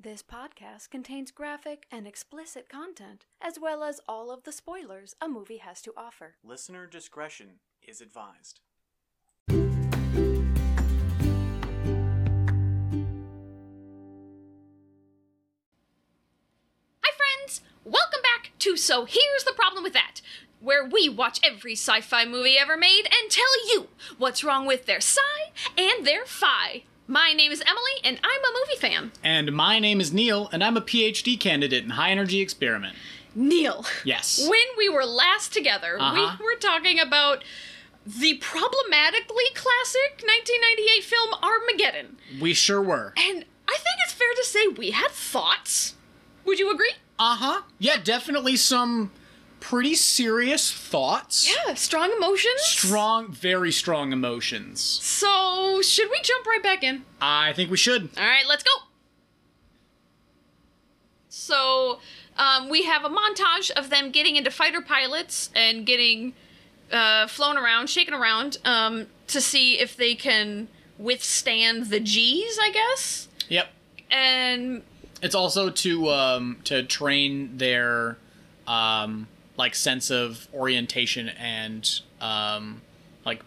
This podcast contains graphic and explicit content, as well as all of the spoilers a movie has to offer. Listener discretion is advised. Hi, friends! Welcome back to So Here's the Problem with That, where we watch every sci fi movie ever made and tell you what's wrong with their sci and their fi. My name is Emily, and I'm a movie fan. And my name is Neil, and I'm a PhD candidate in high energy experiment. Neil, Yes. when we were last together, Uh-huh. we were talking about the problematically classic 1998 film Armageddon. We sure were. And I think it's fair to say we had thoughts. Would you agree? Uh huh. Yeah, definitely some pretty serious thoughts. Yeah, strong emotions. Strong, very strong emotions. So, should we jump right back in? I think we should. All right, let's go. So, um, we have a montage of them getting into fighter pilots and getting uh, flown around, shaken around, um, to see if they can withstand the G's, I guess. Yep. And It's also to um to train their um like sense of orientation and um like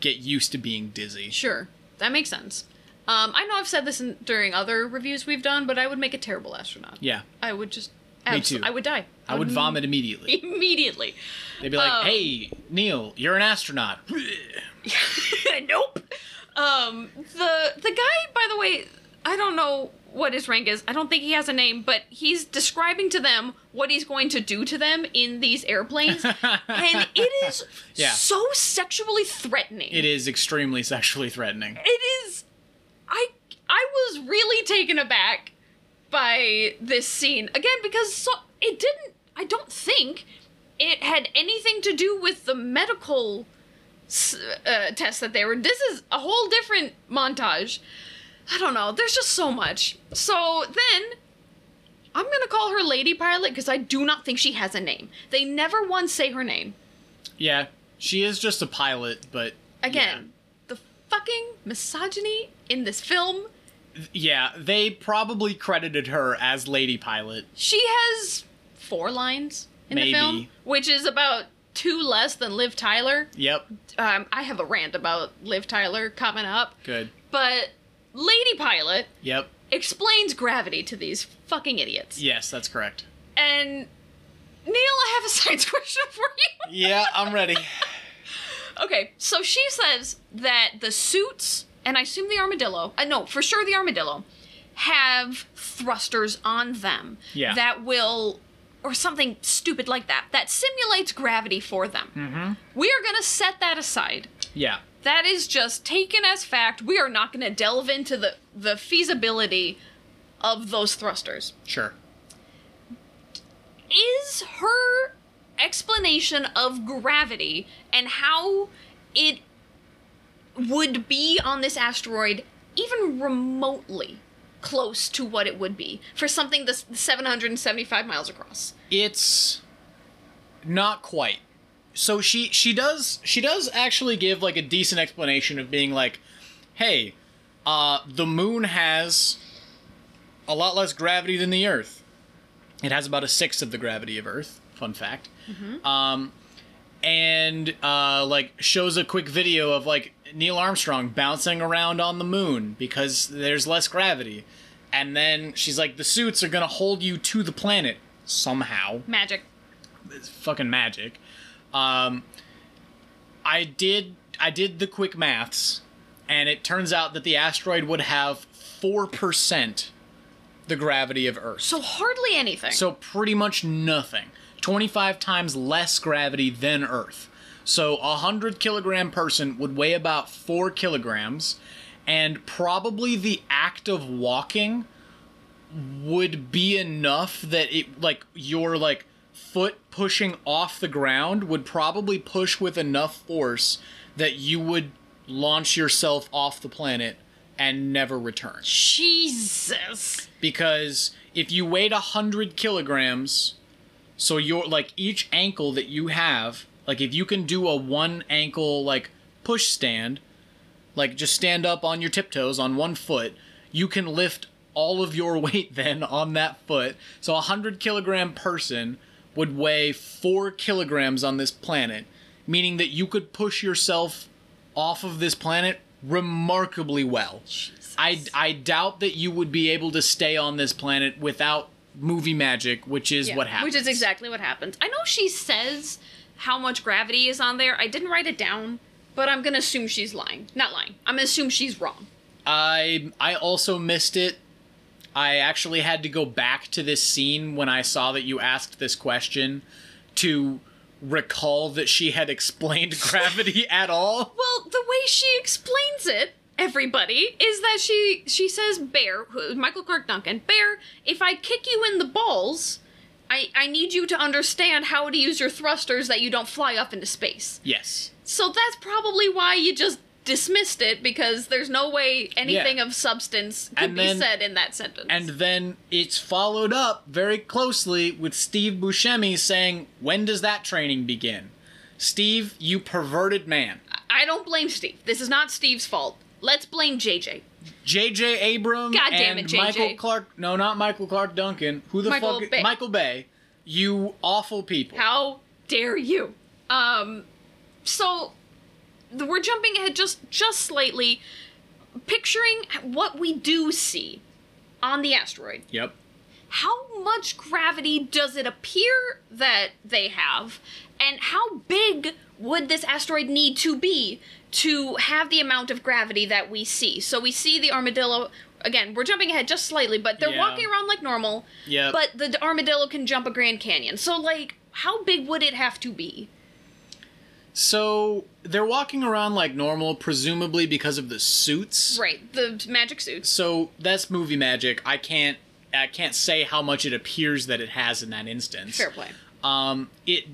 get used to being dizzy. sure, that makes sense. Um, I know I've said this in, during other reviews we've done, but I would make a terrible astronaut. Yeah. I would just. Me too. I would die. I would vomit immediately. immediately. They'd be like, Um, "Hey, Neil, you're an astronaut." nope. Um, the the guy, by the way, I don't know what his rank is. I don't think he has a name, but he's describing to them what he's going to do to them in these airplanes, and it is Yeah. so sexually threatening. It is extremely sexually threatening. It is. I I was really taken aback by this scene again because so, it didn't. I don't think it had anything to do with the medical uh, tests that they were. This is a whole different montage. I don't know. There's just so much. So then. I'm gonna call her Lady Pilot because I do not think she has a name. They never once say her name. Yeah, she is just a pilot, but Again, the fucking misogyny in this film yeah, they probably credited her as Lady Pilot. She has four lines in Maybe. the film, which is about two less than Liv Tyler. Yep, Um, I have a rant about Liv Tyler coming up, good. but Lady Pilot Yep, explains gravity to these fucking idiots. yes, that's correct. And Neil, I have a science question for you. Yeah, I'm ready. okay, so she says that the suits, and I assume the armadillo, uh, no, for sure the armadillo, have thrusters on them Yeah. that will, or something stupid like that, that simulates gravity for them. Mm-hmm. We are going to set that aside. Yeah, That is just taken as fact. We are not going to delve into the, the feasibility of those thrusters. sure. is her explanation of gravity and how it would be on this asteroid even remotely close to what it would be for something that's 775 miles across. It's not quite. So she she does she does actually give like a decent explanation of being like, "Hey, uh the moon has a lot less gravity than the earth. It has about a sixth of the gravity of earth. Fun fact. Um and uh like shows a quick video of like Neil Armstrong bouncing around on the moon because there's less gravity. And then she's like the suits are going to hold you to the planet somehow Magic. it's fucking magic. Um, I did I did the quick maths, and it turns out that the asteroid would have four percent the gravity of Earth. So hardly anything. So pretty much nothing. Twenty five times less gravity than Earth. So a hundred kilogram person would weigh about four kilograms, and probably the act of walking would be enough that it like your like foot pushing off the ground would probably push with enough force that you would launch yourself off the planet and never return Jesus. because if you weighed a hundred kilograms, so you're like each ankle that you have, like if you can do a one ankle like push stand, like just stand up on your tiptoes on one foot, you can lift all of your weight then on that foot. So a 100 kilogram person would weigh 4 kilograms on this planet, meaning that you could push yourself off of this planet remarkably well. I, I doubt that you would be able to stay on this planet without movie magic, which is Yeah, what happens. Which is exactly what happens. I know she says how much gravity is on there. I didn't write it down, but I'm gonna assume she's lying. Not lying. I'm gonna assume she's wrong. I I also missed it. I actually had to go back to this scene when I saw that you asked this question to recall that she had explained gravity at all. Well, the way she explains it, everybody, is that she she says, "Bear, who- Michael Clarke Duncan, Bear, if I kick you in the balls, I I need you to understand how to use your thrusters that you don't fly up into space." Yes. So that's probably why you just dismissed it because there's no way anything Yeah. of substance could And be then- said in that sentence. And then it's followed up very closely with Steve Buscemi saying, "When does that training begin?" Steve, you perverted man. I don't blame Steve. This is not Steve's fault. Let's blame JJ. J.J. Abrams God damn and it, JJ. Michael Clarke. No, not Michael Clarke Duncan. Who the Michael fuck? Bay. Michael Bay. You awful people. How dare you? Um, so we're jumping ahead just just slightly, picturing what we do see on the asteroid. Yep. How much gravity does it appear that they have, and how big would this asteroid need to be to have the amount of gravity that we see? So we see the armadillo. Again, we're jumping ahead just slightly, but they're Yeah. walking around like normal. Yeah. But the armadillo can jump a Grand Canyon. So, like, how big would it have to be? So they're walking around like normal, presumably because of the suits. Right, the magic suits. So that's movie magic. I can't I can't say how much it appears that it has in that instance. Fair play. Um it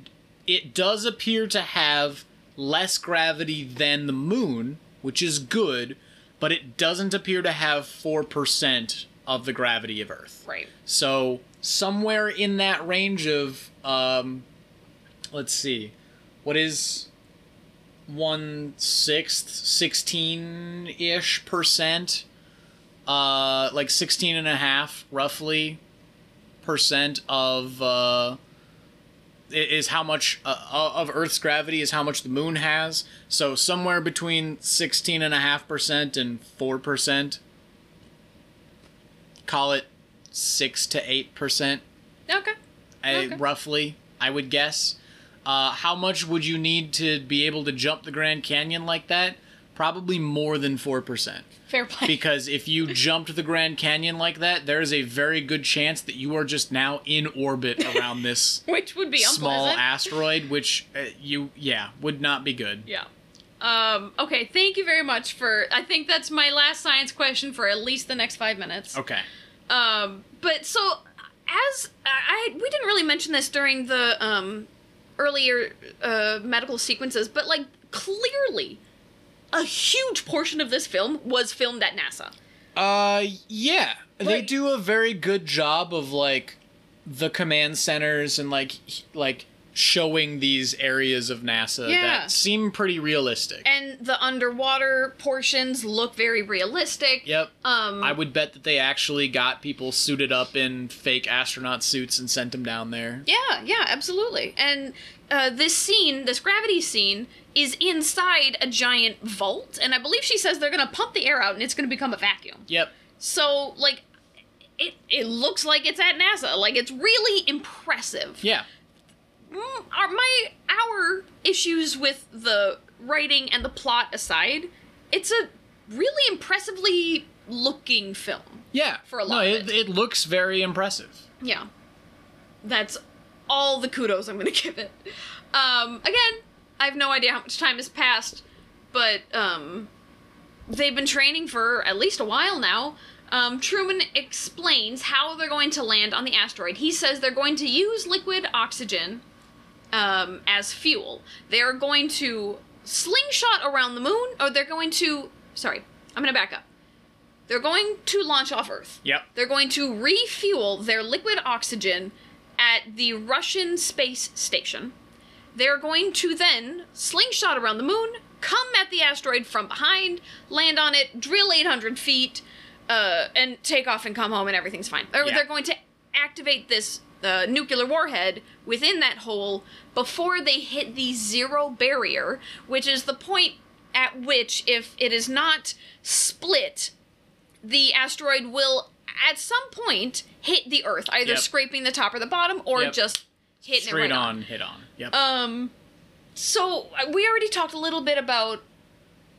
it does appear to have less gravity than the moon, which is good, but it doesn't appear to have 4% of the gravity of Earth. Right. So somewhere in that range of um let's see. What is one sixth, sixteen ish percent? Uh like sixteen and a half roughly percent of uh is how much uh, of Earth's gravity is how much the moon has. So somewhere between sixteen and a half percent and four percent. Call it six to eight percent, Okay. Okay. roughly. I would guess. Uh, how much would you need to be able to jump the Grand Canyon like that? Probably more than four percent. Fair play. Because if you jumped the Grand Canyon like that, there is a very good chance that you are just now in orbit around this Which would be small unpleasant. asteroid, which uh, you yeah would not be good. yeah. Um, okay, thank you very much for. I think that's my last science question for at least the next five minutes. Okay. Um, but so as I, I we didn't really mention this during the um earlier uh medical sequences, but like clearly a huge portion of this film was filmed at NASA. Uh, yeah, they do a very good job of like the command centers and like like showing these areas of NASA Yeah. that seem pretty realistic. And the underwater portions look very realistic. yep. Um I would bet that they actually got people suited up in fake astronaut suits and sent them down there. Yeah, yeah, absolutely. And uh, this scene, this gravity scene, is inside a giant vault, and I believe she says they're gonna pump the air out and it's gonna become a vacuum. Yep. So, like, it it looks like it's at NASA. Like, it's really impressive. Yeah. Mm, Our my our issues with the writing and the plot aside, it's a really impressively looking film. Yeah. For a lot no, of it, it looks very impressive. Yeah. That's all the kudos I'm going to give it. Um, again, I have no idea how much time has passed, but um, they've been training for at least a while now. Um, Truman explains how they're going to land on the asteroid. He says they're going to use liquid oxygen um, as fuel. They're going to slingshot around the moon, or they're going to. Sorry, I'm going to back up. They're going to launch off Earth. Yep. They're going to refuel their liquid oxygen at the Russian space station. They're going to then slingshot around the moon, come at the asteroid from behind, land on it, drill 800 feet, uh, and take off and come home and everything's fine. Or Yeah. they're going to activate this uh, nuclear warhead within that hole before they hit the zero barrier, which is the point at which, if it is not split, the asteroid will at some point hit the Earth, either Yep. scraping the top or the bottom, or Yep. just hitting Straight it right on, hit on. Yep. um, so uh, we already talked a little bit about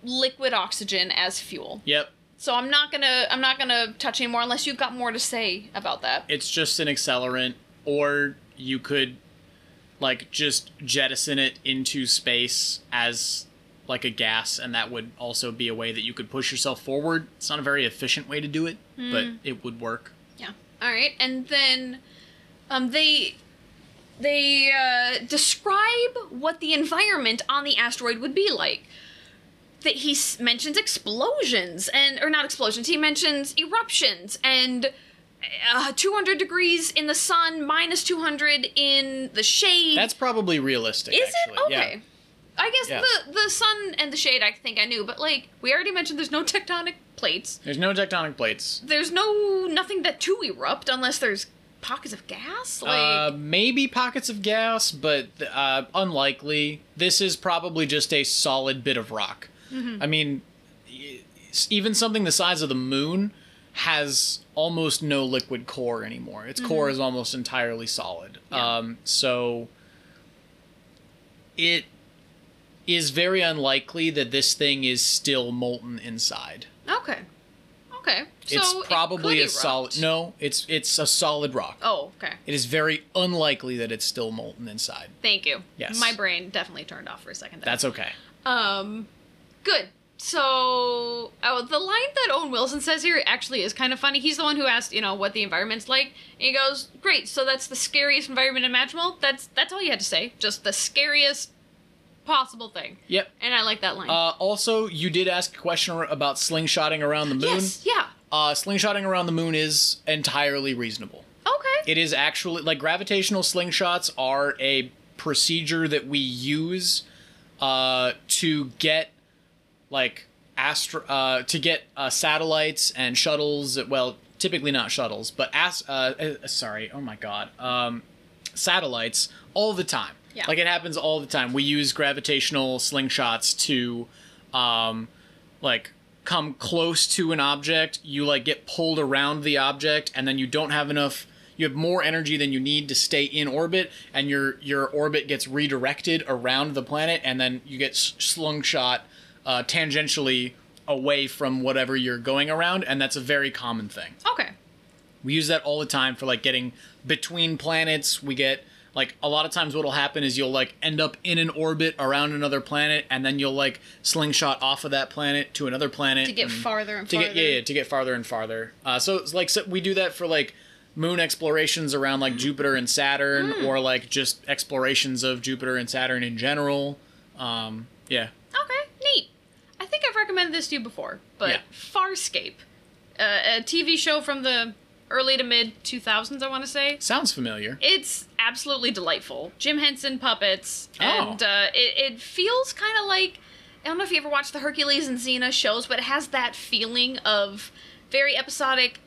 liquid oxygen as fuel. yep. So I'm not gonna I'm not gonna touch anymore unless you've got more to say about that. It's just an accelerant, or you could like just jettison it into space as like a gas, and that would also be a way that you could push yourself forward. It's not a very efficient way to do it, but it would work. Yeah. All right, and then um they they uh, describe what the environment on the asteroid would be like. That he s- mentions explosions and or not explosions. He mentions eruptions and uh, 200 degrees in the sun, minus 200 in the shade. That's probably realistic. Is actually. it okay? Yeah. I guess Yeah. the the sun and the shade. I think I knew, but like we already mentioned, there's no tectonic plates. There's no tectonic plates. There's no nothing that to erupt unless there's pockets of gas. Like uh, maybe pockets of gas, but uh, unlikely. This is probably just a solid bit of rock. Mm-hmm. I mean, even something the size of the moon has almost no liquid core anymore. Its core Mm-hmm. is almost entirely solid. Um, so it is very unlikely that this thing is still molten inside. okay, okay. So it's it probably could a solid. No, it's it's a solid rock. Oh, okay. It is very unlikely that it's still molten inside. Thank you. Yes. My brain definitely turned off for a second. There. That's okay. Um, good. So, oh, the line that Owen Wilson says here actually is kind of funny. He's the one who asked, you know, what the environment's like. And he goes, "Great. So that's the scariest environment imaginable. That's that's all you had to say. Just the scariest possible thing." Yep. And I like that line. Uh, also, you did ask a question about slingshotting around the moon. yes. Yeah. Uh, slingshotting around the moon is entirely reasonable. Okay. It is actually like gravitational slingshots are a procedure that we use uh, to get like astro uh, to get uh, satellites and shuttles. Well, typically not shuttles, but as uh, uh, sorry, oh my god, um, satellites all the time. Yeah. Like it happens all the time. We use gravitational slingshots to um, like come close to an object you like get pulled around the object and then you don't have enough you have more energy than you need to stay in orbit and your your orbit gets redirected around the planet and then you get s- slung shot uh, tangentially away from whatever you're going around and that's a very common thing Okay. we use that all the time for like getting between planets. We get like a lot of times what'll happen is you'll like end up in an orbit around another planet and then you'll like slingshot off of that planet to another planet To get and- farther and to farther. get yeah, yeah to get farther and farther. Uh, so it's like so we do that for like moon explorations around like Jupiter and Saturn Hmm. or like just explorations of Jupiter and Saturn in general. Um, yeah. Okay. Neat. I think I've recommended this to you before, but Yeah. Farscape, uh, a TV show from the early to mid 2000s, I want to say. Sounds familiar. It's absolutely delightful. Jim Henson puppets, Oh. and uh, it, it feels kind of like I don't know if you ever watched the Hercules and Xena shows, but it has that feeling of very episodic,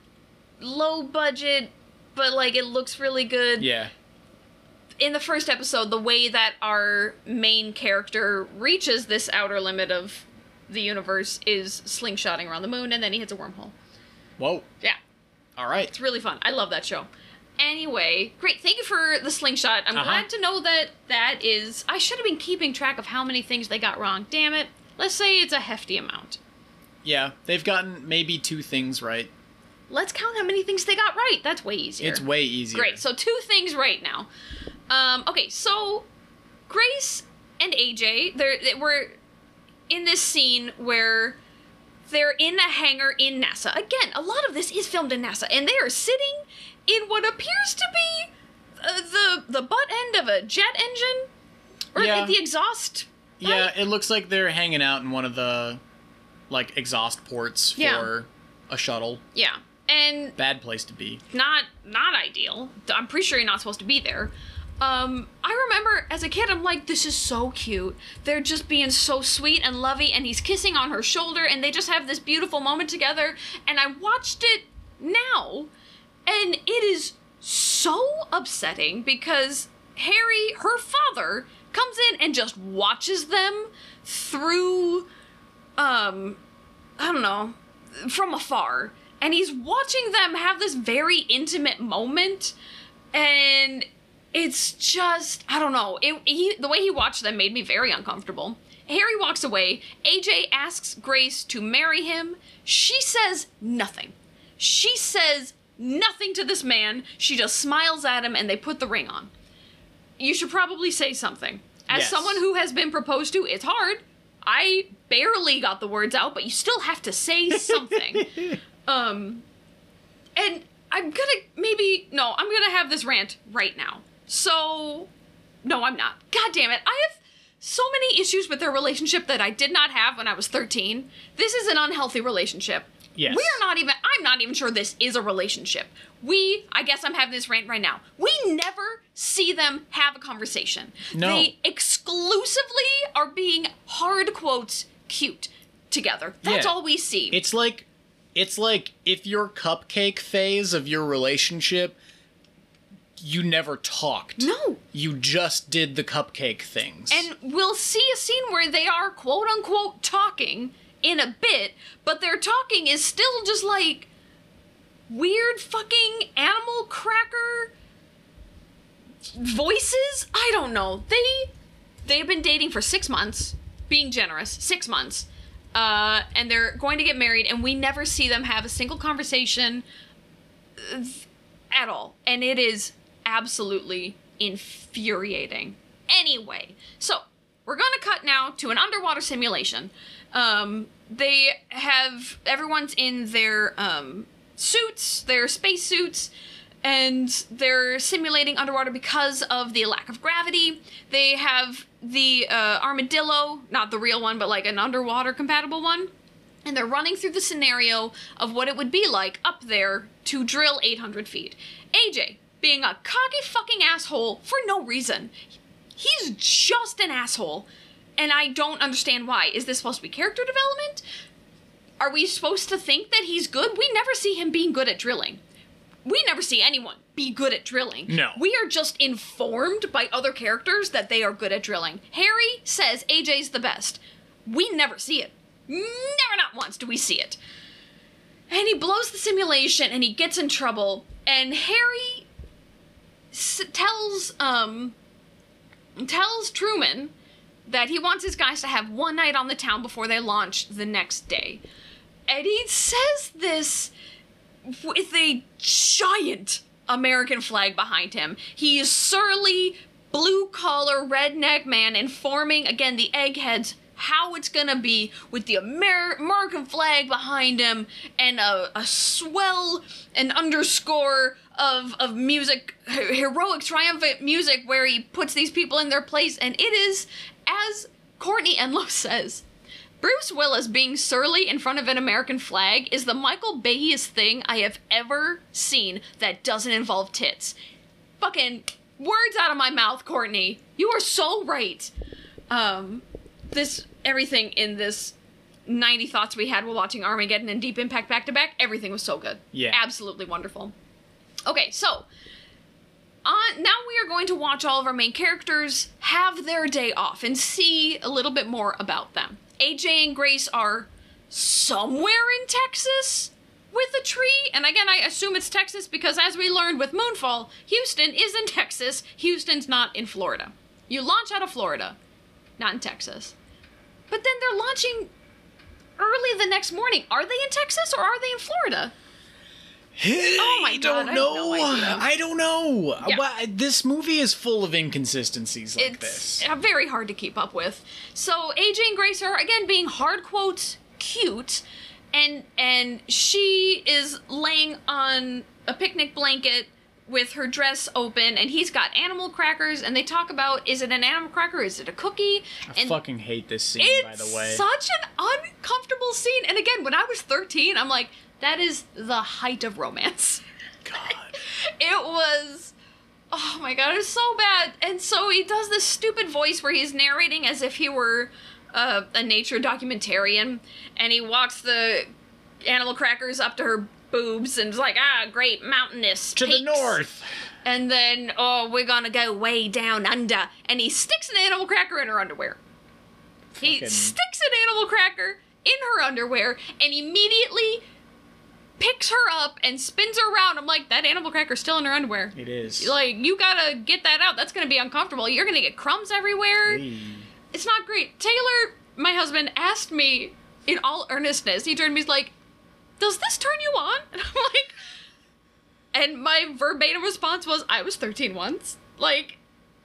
low budget, but like it looks really good. Yeah. In the first episode, the way that our main character reaches this outer limit of the universe is slingshotting around the moon, and then he hits a wormhole. Whoa. Yeah, All right. it's really fun. I love that show. Anyway, great. Thank you for the slingshot. I'm Uh-huh. glad to know that that is. I should have been keeping track of how many things they got wrong. Damn it. Let's say it's a hefty amount. Yeah, they've gotten maybe two things right. Let's count how many things they got right. That's way easier. It's way easier. Great. So two things right now. Um, okay, so Grace and AJ, they're they were in this scene where they're in a hangar in NASA. Again, a lot of this is filmed in NASA, and they are sitting in what appears to be uh, the the butt end of a jet engine, or Yeah. the exhaust. Yeah, it looks like they're hanging out in one of the like exhaust ports for Yeah. a shuttle. Yeah, and Bad place to be. not not ideal. I'm pretty sure you're not supposed to be there. Um, I remember as a kid, I'm like, this is so cute. They're just being so sweet and lovey, and he's kissing on her shoulder, and they just have this beautiful moment together. And I watched it now, and it is so upsetting because Harry, her father, comes in and just watches them through, um, I don't know, from afar. And he's watching them have this very intimate moment, and it's just I don't know. It he, the way he watched them made me very uncomfortable. Harry walks away. AJ asks Grace to marry him. She says nothing. She says nothing to this man. She just smiles at him and they put the ring on. You should probably say something. As Yes. someone who has been proposed to, it's hard. I barely got the words out, but you still have to say something. um and I'm gonna maybe no, I'm gonna have this rant right now. So no, I'm not. God damn it. I have so many issues with their relationship that I did not have when I was 13. This is an unhealthy relationship. Yes. We are not even I'm not even sure this is a relationship. We I guess I'm having this rant right now. We never see them have a conversation. No. They exclusively are being hard quotes cute together. That's Yeah. all we see. It's like it's like if your cupcake phase of your relationship you never talked. no. You just did the cupcake things. And we'll see a scene where they are quote unquote talking in a bit, but their talking is still just like weird fucking animal cracker voices. I don't know. They they've been dating for 6 months, being generous, 6 months. Uh, and they're going to get married and we never see them have a single conversation uh, at all. And it is absolutely infuriating. Anyway, so we're gonna cut now to an underwater simulation. Um, they have everyone's in their um, suits, their space suits, and they're simulating underwater because of the lack of gravity. They have the uh, armadillo, not the real one, but like an underwater compatible one and they're running through the scenario of what it would be like up there to drill 800 feet. AJ, being a cocky fucking asshole for no reason. He's just an asshole, and I don't understand why. Is this supposed to be character development? Are we supposed to think that he's good? We never see him being good at drilling. We never see anyone be good at drilling. No. We are just informed by other characters that they are good at drilling. Harry says AJ's the best. We never see it. Never, not once do we see it. And he blows the simulation and he gets in trouble. And Harry tells um tells Truman that he wants his guys to have one night on the town before they launch the next day. Eddie says this with a giant American flag behind him. He is surly, blue collar, redneck man informing again the eggheads how it's gonna be with the Amer- American flag behind him and a, a swell and underscore of of music, heroic, triumphant music where he puts these people in their place. And it is, as Courtney Enlow says, Bruce Willis being surly in front of an American flag is the Michael Bayest thing I have ever seen that doesn't involve tits. Fucking words out of my mouth, Courtney. You are so right. Um, this everything in this 90 thoughts we had while watching Armageddon and Deep Impact back to back, everything was so good. Yeah. Absolutely wonderful. Okay, so uh, now we are going to watch all of our main characters have their day off and see a little bit more about them. AJ and Grace are somewhere in Texas with a tree, and again, I assume it's Texas because as we learned with Moonfall, Houston is in Texas, Houston's not in Florida. You launch out of Florida, not in Texas. But then they're launching early the next morning. Are they in Texas or are they in Florida? Oh my I God, don't know. I don't know. Yeah. Well, this movie is full of inconsistencies like it's this. uh, very hard to keep up with. So AJ and Grace are again being hard quotes cute, and and she is laying on a picnic blanket with her dress open, and he's got animal crackers, and they talk about is it an animal cracker, is it a cookie? I and fucking hate this scene, by the way. such an uncomfortable scene. And again, when I was thirteen, I'm like, that is the height of romance. God. It was, oh my god, it's so bad. And so he does this stupid voice where he's narrating as if he were uh, a nature documentarian, and he walks the animal crackers up to her boobs and is like, ah, great mountainous To the north. And then, oh, we're gonna go way down under. And he sticks an animal cracker in her underwear. He sticks an animal cracker in her underwear and immediately picks her up and spins her around. I'm like, that animal cracker's still in her underwear. It is. Like, you gotta get that out. That's gonna be uncomfortable. You're gonna get crumbs everywhere. It's not great. Taylor, my husband, asked me in all earnestness. He turned to me, he's like, Does this turn you on? And I'm like, and my verbatim response was, I was 13 once. Like,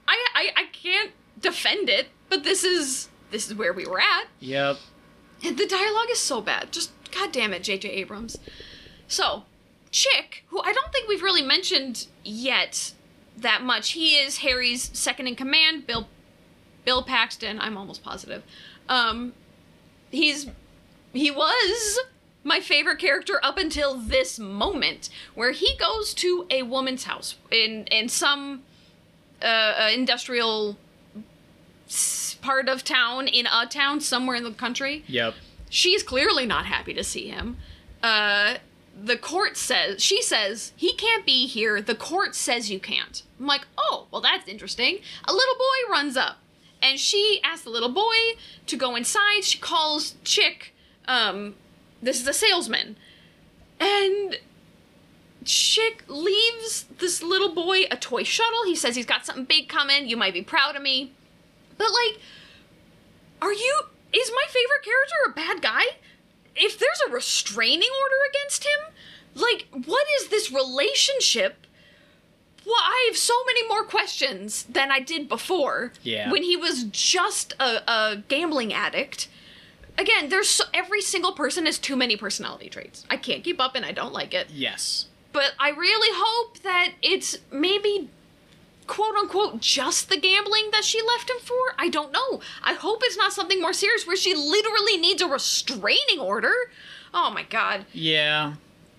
I, I, I can't defend it, but this is this is where we were at. Yep. And the dialogue is so bad. Just god damn it, J.J. Abrams. So, Chick, who I don't think we've really mentioned yet that much. He is Harry's second in command, Bill Bill Paxton, I'm almost positive. Um he's he was my favorite character up until this moment where he goes to a woman's house in in some uh, uh industrial part of town in a town somewhere in the country Yep. she's clearly not happy to see him. Uh, the court says she says he can't be here. The court says you can't. I'm like, oh, well, that's interesting. A little boy runs up, and she asks the little boy to go inside. She calls Chick. Um, this is a salesman, and Chick leaves this little boy a toy shuttle. He says he's got something big coming. You might be proud of me, but like are you is my favorite character a bad guy? If there's a restraining order against him, like what is this relationship? Well, I have so many more questions than I did before. Yeah. When he was just a, a gambling addict. Again, there's so, every single person has too many personality traits. I can't keep up and I don't like it. Yes. But I really hope that it's maybe quote unquote just the gambling that she left him for? I don't know. I hope it's not something more serious where she literally needs a restraining order. Oh my god. Yeah.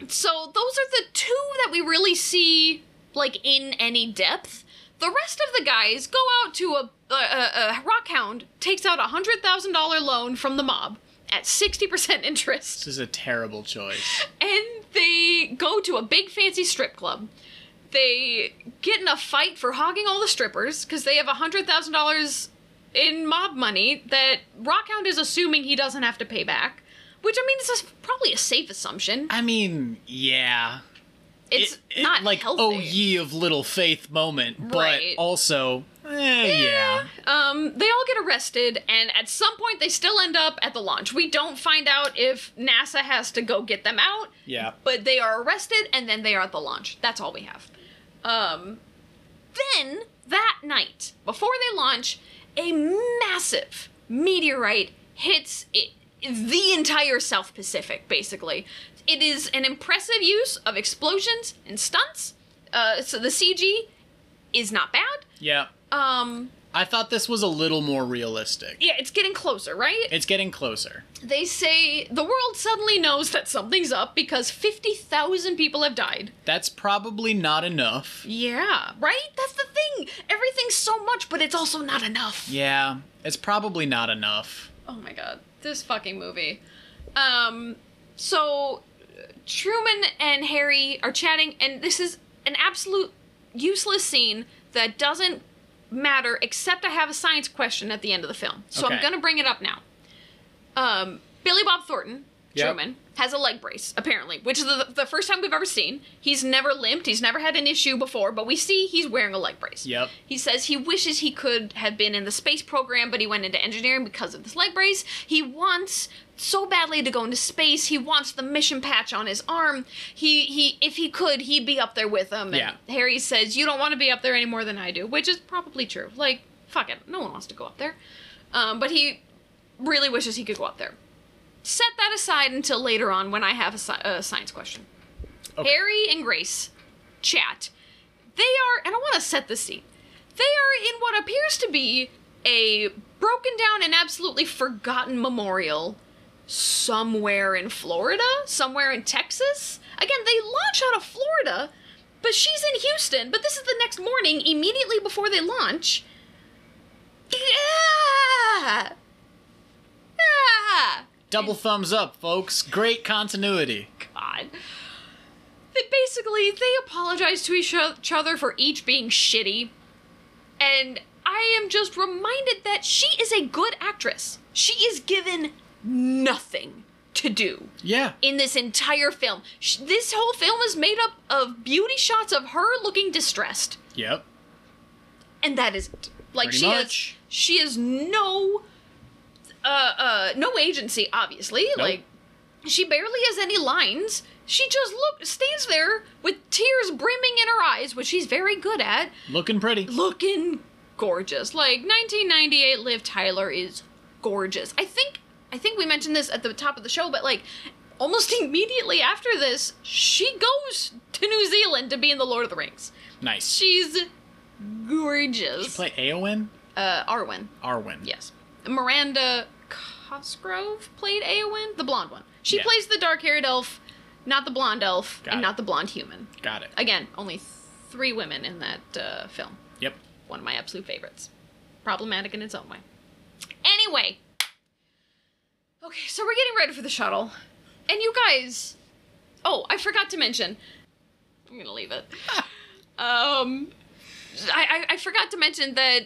So those are the two that we really see like in any depth. The rest of the guys go out to a a, a, rockhound takes out a hundred thousand dollar loan from the mob at sixty percent interest This is a terrible choice. and they go to a big fancy strip club. They get in a fight for hogging all the strippers because they have a hundred thousand dollars in mob money that Rockhound is assuming he doesn't have to pay back. Which I mean, it's a, probably a safe assumption. I mean, yeah. It's It- it- not like healthy. oh ye of little faith moment, but Right. also eh, yeah. Um, they all get arrested, and at some point they still end up at the launch. We don't find out if NASA has to go get them out, Yeah. but they are arrested and then they are at the launch. That's all we have. Um, then that night, before they launch, a massive meteorite hits i the entire South Pacific. Basically, it is an impressive use of explosions and stunts. Uh, so the CG is not bad. Yeah. Um, I thought this was a little more realistic. yeah, it's getting closer, right? It's getting closer. They say the world suddenly knows that something's up because 50,000 people have died. That's probably not enough. Yeah, right? That's the thing. Everything's so much, but it's also not enough. Yeah, it's probably not enough. Oh my god, this fucking movie. Um, so Truman and Harry are chatting, and this is an absolute useless scene that doesn't matter except I have a science question at the end of the film. So I'm gonna bring it up now. Um, Billy Bob Thornton, Yep. Truman, has a leg brace, apparently, which is the, the first time we've ever seen. He's never limped, he's never had an issue before, but we see he's wearing a leg brace. Yep. He says he wishes he could have been in the space program, but he went into engineering because of this leg brace. He wants so badly to go into space. He wants the mission patch on his arm. He he if he could, he'd be up there with them. And Yeah. Harry says, "You don't want to be up there any more than I do," which is probably true. Like, fuck it, no one wants to go up there. Um, but he really wishes he could go up there. Set that aside until later on when I have a, sci- a science question. Okay. Harry and Grace chat. They are, and I want to set the scene. They are in what appears to be a broken down and absolutely forgotten memorial somewhere in Florida, somewhere in Texas. Again, they launch out of Florida, but she's in Houston. But this is the next morning, immediately before they launch. Ah! Ah! Double thumbs up, folks. Great continuity. God. They basically they apologize to each other for each being shitty. And I am just reminded that she is a good actress. She is given nothing to do Yeah. in this entire film. This whole film is made up of beauty shots of her looking distressed, Yep. and that is it. Like Pretty she much. has she has no uh uh no agency obviously. Like she barely has any lines. She just look stands there with tears brimming in her eyes, which she's very good at, Looking pretty. looking gorgeous. Like 1998 Liv Tyler is gorgeous. I think I think we mentioned this at the top of the show, but like almost immediately after this, she goes to New Zealand to be in the Lord of the Rings. Nice. She's gorgeous. She Play Aowen? uh, Arwen, Arwen. yes. Miranda Cosgrove played Eowyn, the blonde one. She Yeah. plays the dark-haired elf, not the blonde elf, Got and it. not the blonde human. Got it. Again, only three women in that uh, film. Yep. One of my absolute favorites. Problematic in its own way. Anyway. Okay, so we're getting ready for the shuttle. And you guys. Oh, I forgot to mention. I'm gonna leave it. um. I, I, I forgot to mention that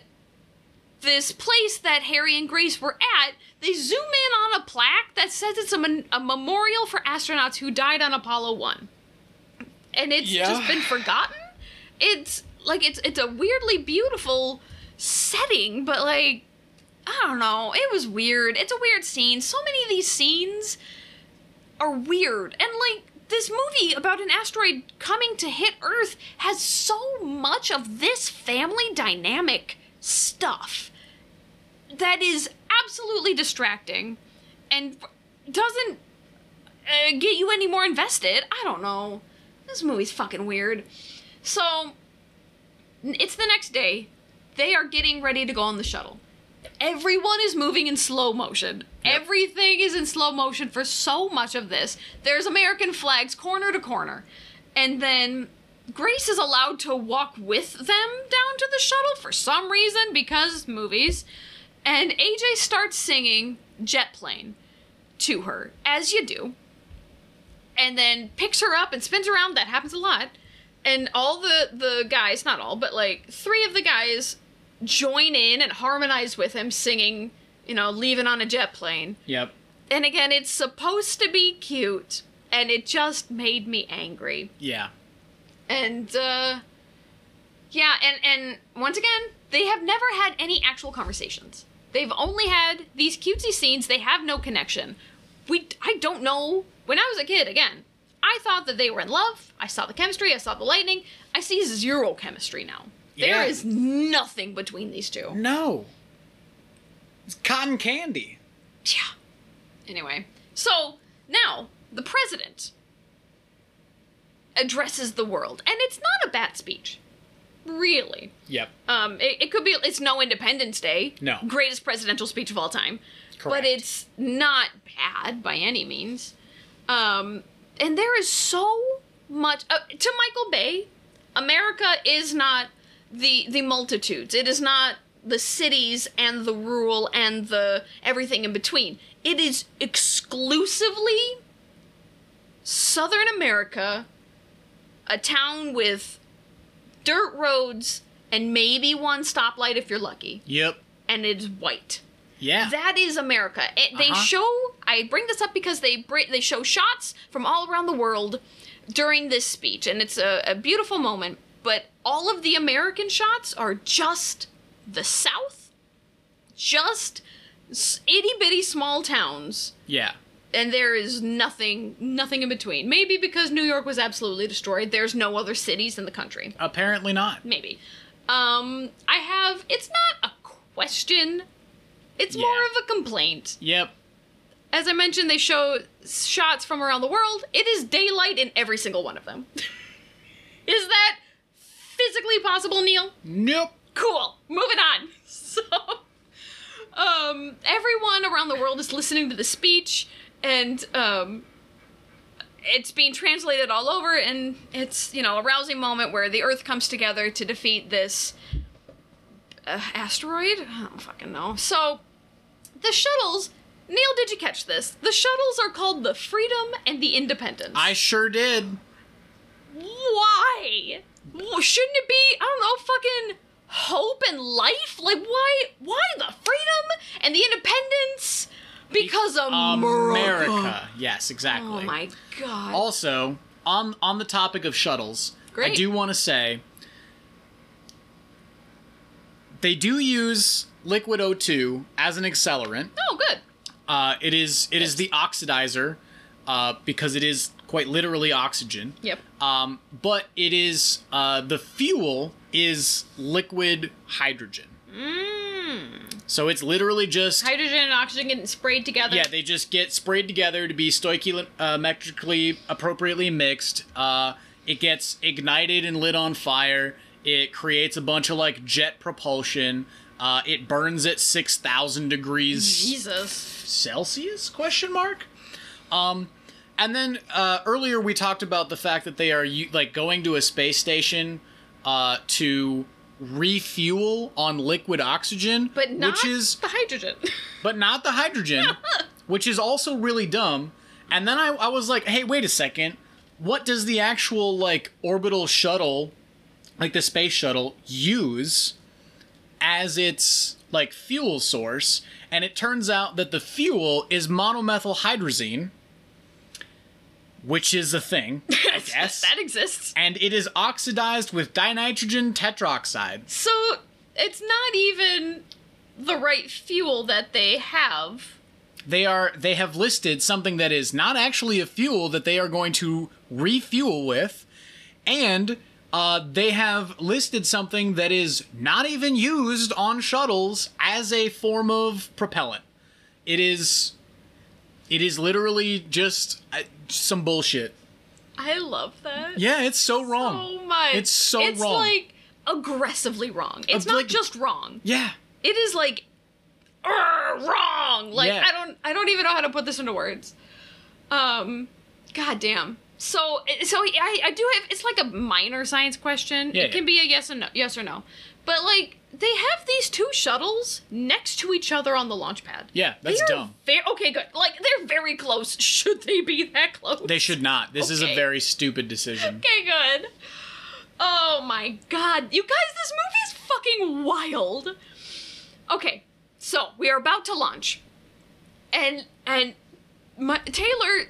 this place that Harry and Grace were at, they zoom in on a plaque that says it's a, mon- a memorial for astronauts who died on Apollo 1. And it's Yeah. just been forgotten? It's like it's it's a weirdly beautiful setting, but like I don't know, it was weird. It's a weird scene. So many of these scenes are weird. And like this movie about an asteroid coming to hit Earth has so much of this family dynamic stuff that is absolutely distracting and doesn't uh, get you any more invested. I don't know. This movie's fucking weird. So, it's the next day. They are getting ready to go on the shuttle. Everyone is moving in slow motion. Yep. Everything is in slow motion for so much of this. There's American flags corner to corner. And then Grace is allowed to walk with them down to the shuttle for some reason because movies. And AJ starts singing Jet Plane to her, as you do. And then picks her up and spins around. That happens a lot. And all the, the guys, not all, but like three of the guys join in and harmonize with him singing, you know, leaving on a jet plane. Yep. And again, it's supposed to be cute, and it just made me angry. Yeah. And uh yeah, and and once again, they have never had any actual conversations. They've only had these cutesy scenes. They have no connection. We I don't know. When I was a kid, again, I thought that they were in love. I saw the chemistry. I saw the lightning. I see zero chemistry now. There Yeah. is nothing between these two. No. It's cotton candy. Yeah. Anyway, so now the president addresses the world, and it's not a bad speech, really. Yep. Um, it, it could be it's no Independence Day, No. greatest presidential speech of all time, Correct. but it's not bad by any means. Um, and there is so much uh, to Michael Bay. America is not the the multitudes. It is not the cities and the rural and the everything in between. It is exclusively Southern America, a town with dirt roads and maybe one stoplight if you're lucky, Yep. and it's white. Yeah. That is America. It, They Uh-huh. show. I bring this up because they br- they show shots from all around the world during this speech, and it's a, a beautiful moment. But all of the American shots are just the South, just itty bitty small towns, yeah. And there is nothing nothing in between. Maybe because New York was absolutely destroyed, there's no other cities in the country. Apparently not. Maybe. Um, I have. It's not a question. It's more of a complaint. Yep. As I mentioned, they show shots from around the world. It is daylight in every single one of them. is that physically possible, Neil? Nope. Cool. Moving on. So, um, everyone around the world is listening to the speech, and um, it's being translated all over, and it's you know a rousing moment where the Earth comes together to defeat this uh, asteroid. I don't fucking know. So the shuttles. Neil, did you catch this? The shuttles are called the Freedom and the Independence. I sure did. why? Shouldn't it be I don't know, fucking hope and life? Like why? Why the freedom and the independence? Because America. America. Yes, exactly. Oh my god. Also, on on the topic of shuttles, I do want to say they do use liquid O2 as an accelerant. oh, good. Uh, it is it is the oxidizer uh, because it is quite literally oxygen. Yep. Um, but it is uh, the fuel is liquid hydrogen. Mmm. So it's literally just Hydrogen and oxygen getting sprayed together. yeah, they just get sprayed together to be stoichiometrically appropriately mixed. Uh, it gets ignited and lit on fire. It creates a bunch of like jet propulsion. Uh, it burns at six thousand degrees Jesus. Celsius? Question mark. Um, and then uh, earlier we talked about the fact that they are like going to a space station uh, to refuel on liquid oxygen, But not which is the hydrogen. but not the hydrogen, which is also really dumb. And then I, I was like, hey, wait a second. What does the actual like orbital shuttle, like the space shuttle, use as its like fuel source? And it turns out that the fuel is monomethyl hydrazine, which is a thing, I guess. that exists. and it is oxidized with dinitrogen tetroxide. So it's not even the right fuel that they have. they are they have listed something that is not actually a fuel that they are going to refuel with and uh, they have listed something that is not even used on shuttles as a form of propellant it is it is literally just uh, some bullshit I love that. yeah it's so wrong So much. It's so it's wrong. It's like aggressively wrong. It's not just wrong. yeah It is like wrong. Like Yeah. I don't I don't even know how to put this into words. Um god damn. So so I I do have it's like a minor science question. Yeah, it can be a yes and no yes or no. But like they have these two shuttles next to each other on the launch pad. yeah that's dumb Very, okay, good. Like they're very close. Should they be that close? they should not this is a very stupid decision Okay, good. Oh my god. You guys, this movie is fucking wild. Okay, so we are about to launch. And and my, Taylor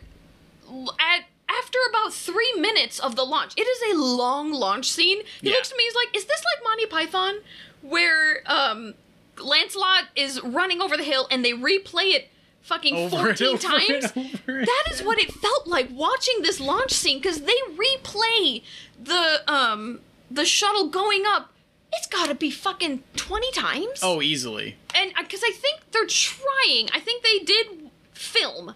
at after about three minutes of the launch, it is a long launch scene. He Yeah. looks to me, he's like, is this like Monty Python? Where um Lancelot is running over the hill and they replay it fucking Over and 14 over and times? That is what it felt like watching this launch scene because they replay the um the shuttle going up. It's got to be fucking twenty times. oh easily and because I think they're trying. I think they did film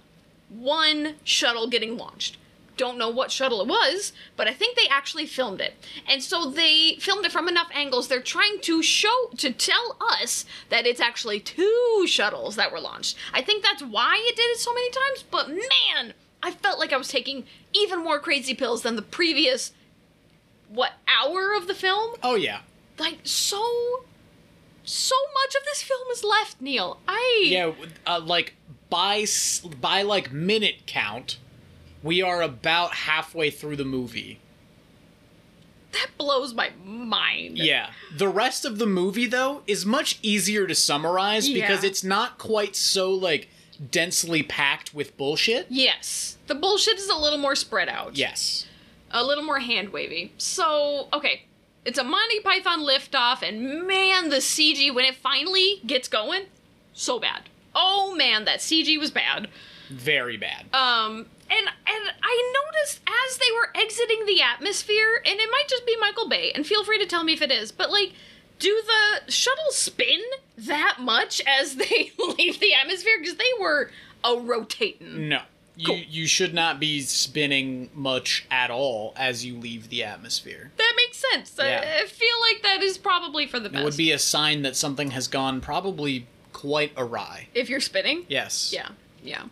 one shuttle getting launched. Don't know what shuttle it was, but I think they actually filmed it. And so they filmed it from enough angles. They're trying to show, to tell us that it's actually two shuttles that were launched. I think that's why it did it so many times, but man, I felt like I was taking even more crazy pills than the previous, what, hour of the film? oh yeah Like, so. So much of this film is left, Neil. I. Yeah, uh, like by by like minute count, we are about halfway through the movie. That blows my mind. Yeah. The rest of the movie though is much easier to summarize because it's not quite so like densely packed with bullshit. Yes. The bullshit is a little more spread out. Yes. A little more hand wavy. So, okay. It's a Monty Python liftoff, and man, the CG, when it finally gets going, so bad. Oh man, that CG was bad. Very bad. Um, and and I noticed as they were exiting the atmosphere, and it might just be Michael Bay, and feel free to tell me if it is, but like, do the shuttles spin that much as they leave the atmosphere? Because they were a rotating. no. You you should not be spinning much at all as you leave the atmosphere. That makes sense. Yeah. I, I feel like that is probably for the best. It would be a sign that something has gone probably quite awry. if you're spinning. Yes. Yeah, yeah.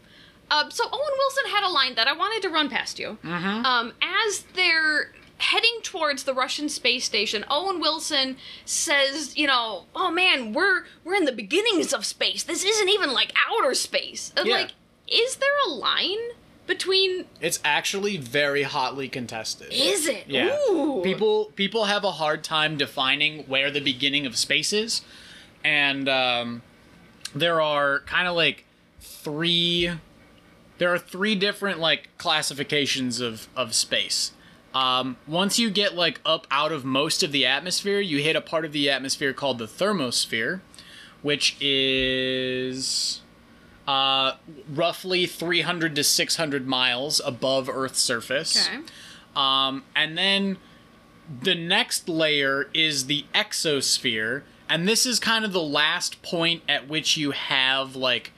Uh, so Owen Wilson had a line that I wanted to run past you. Mm-hmm. Um, as they're heading towards the Russian space station, Owen Wilson says, "You know, oh man, we're we're in the beginnings of space. This isn't even like outer space. And, Yeah. Like, is there a line between? It's actually very hotly contested. Is it? Yeah. Ooh. People people have a hard time defining where the beginning of space is, and um, there are kind of like three. There are three different like classifications of of space. Um, once you get like up out of most of the atmosphere, you hit a part of the atmosphere called the thermosphere, which is uh, roughly 300 to 600 miles above Earth's surface. Okay. Um, and then the next layer is the exosphere, and this is kind of the last point at which you have like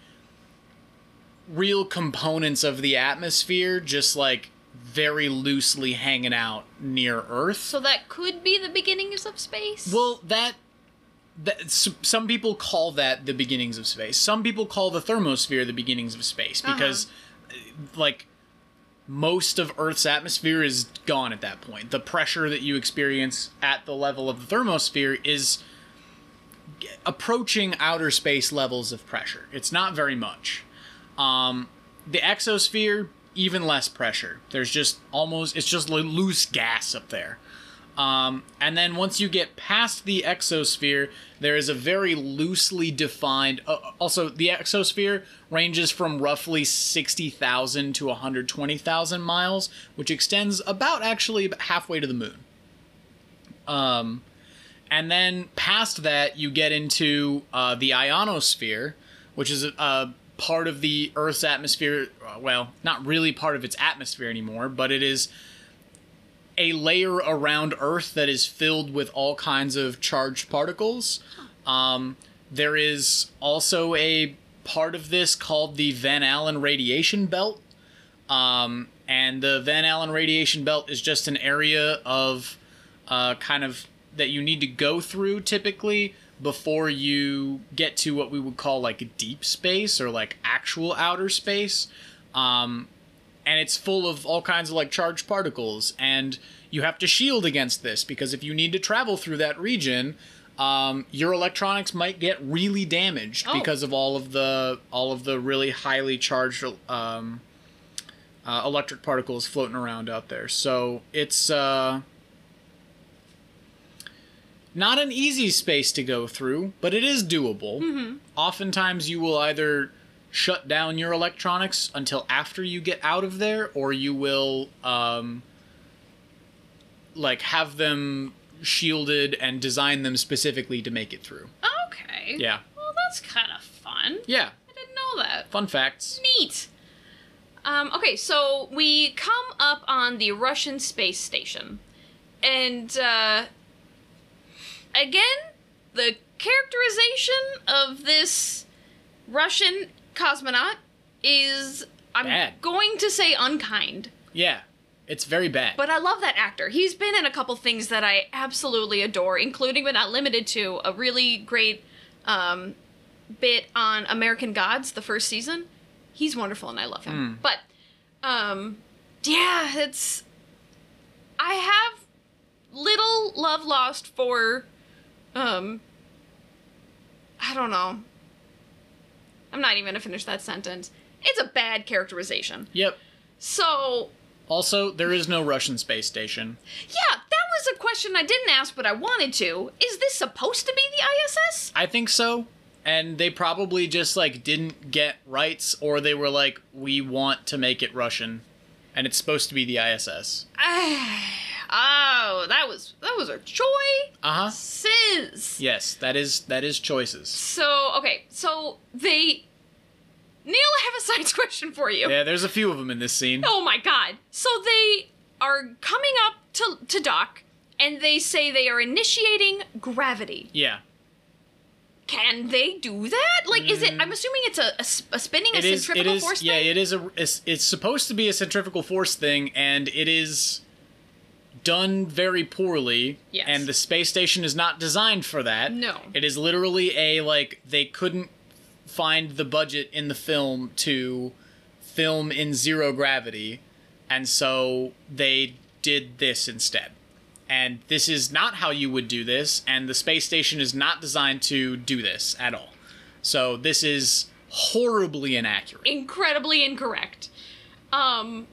real components of the atmosphere just like very loosely hanging out near Earth. So that could be the beginnings of space. Well, that that some people call that the beginnings of space. Some people call the thermosphere the beginnings of space because uh, like most of Earth's atmosphere is gone at that point. The pressure that you experience at the level of the thermosphere is approaching outer space levels of pressure. It's not very much. Um, the exosphere, even less pressure. There's just almost it's just lo- loose gas up there. Um, and then once you get past the exosphere, there is a very loosely defined. Uh, also, the exosphere ranges from roughly 60,000 to 120,000 miles, which extends about actually halfway to the moon. Um, and then past that, you get into uh, the ionosphere, which is a, a part of the Earth's atmosphere. uh, Well, not really part of its atmosphere anymore, but it is a layer around Earth that is filled with all kinds of charged particles. Um, there is also a part of this called the Van Allen radiation belt. Um, and the Van Allen radiation belt is just an area of uh, kind of that you need to go through typically before you get to what we would call like deep space or like actual outer space. Um, and it's full of all kinds of like charged particles and you have to shield against this because if you need to travel through that region um, your electronics might get really damaged Oh. because of all of the all of the really highly charged um, uh, electric particles floating around out there so it's uh, not an easy space to go through but it is doable oftentimes you will either shut down your electronics until after you get out of there or you will um like have them shielded and design them specifically to make it through okay. yeah Well, that's kind of fun. yeah I didn't know that. fun facts Neat. Um, okay, so we come up on the Russian space station, and uh, again, the characterization of this Russian cosmonaut is I'm Bad. going to say unkind. yeah it's very bad But I love that actor. He's been in a couple things that I absolutely adore, including but not limited to a really great um, bit on American Gods, the first season. He's wonderful and I love him. But um, yeah, it's I have little love lost for um I don't know. I'm not even gonna finish that sentence. It's a bad characterization. yep So also there is no russian space station Yeah, that was a question I didn't ask, but I wanted to. Is this supposed to be the ISS? i think so and they probably just like didn't get rights or they were like we want to make it russian and it's supposed to be the iss oh, that was that was a uh-huh choices. yes that is that is choices So okay, so they. Neil, I have a science question for you. yeah there's a few of them in this scene Oh my god! So they are coming up to to dock, and they say they are initiating gravity. yeah Can they do that? Like, is it? I'm assuming it's a a spinning a Mm. it is centrifugal it is force yeah thing. it is a it's, it's supposed to be a centrifugal force thing and it is done very poorly Yes. and the space station is not designed for that No. it is literally a like they couldn't find the budget in the film to film in zero gravity, and so they did this instead. And this is not how you would do this, and the space station is not designed to do this at all. So this is horribly inaccurate. incredibly incorrect. Um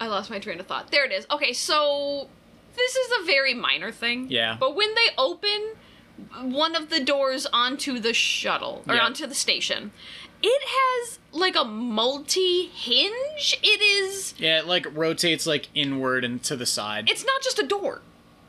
I lost my train of thought. There it is. Okay, so this is a very minor thing. Yeah. But when they open one of the doors onto the shuttle or Yeah. onto the station, it has like a multi hinge. It is Yeah, it like rotates like inward and to the side. it's not just a door.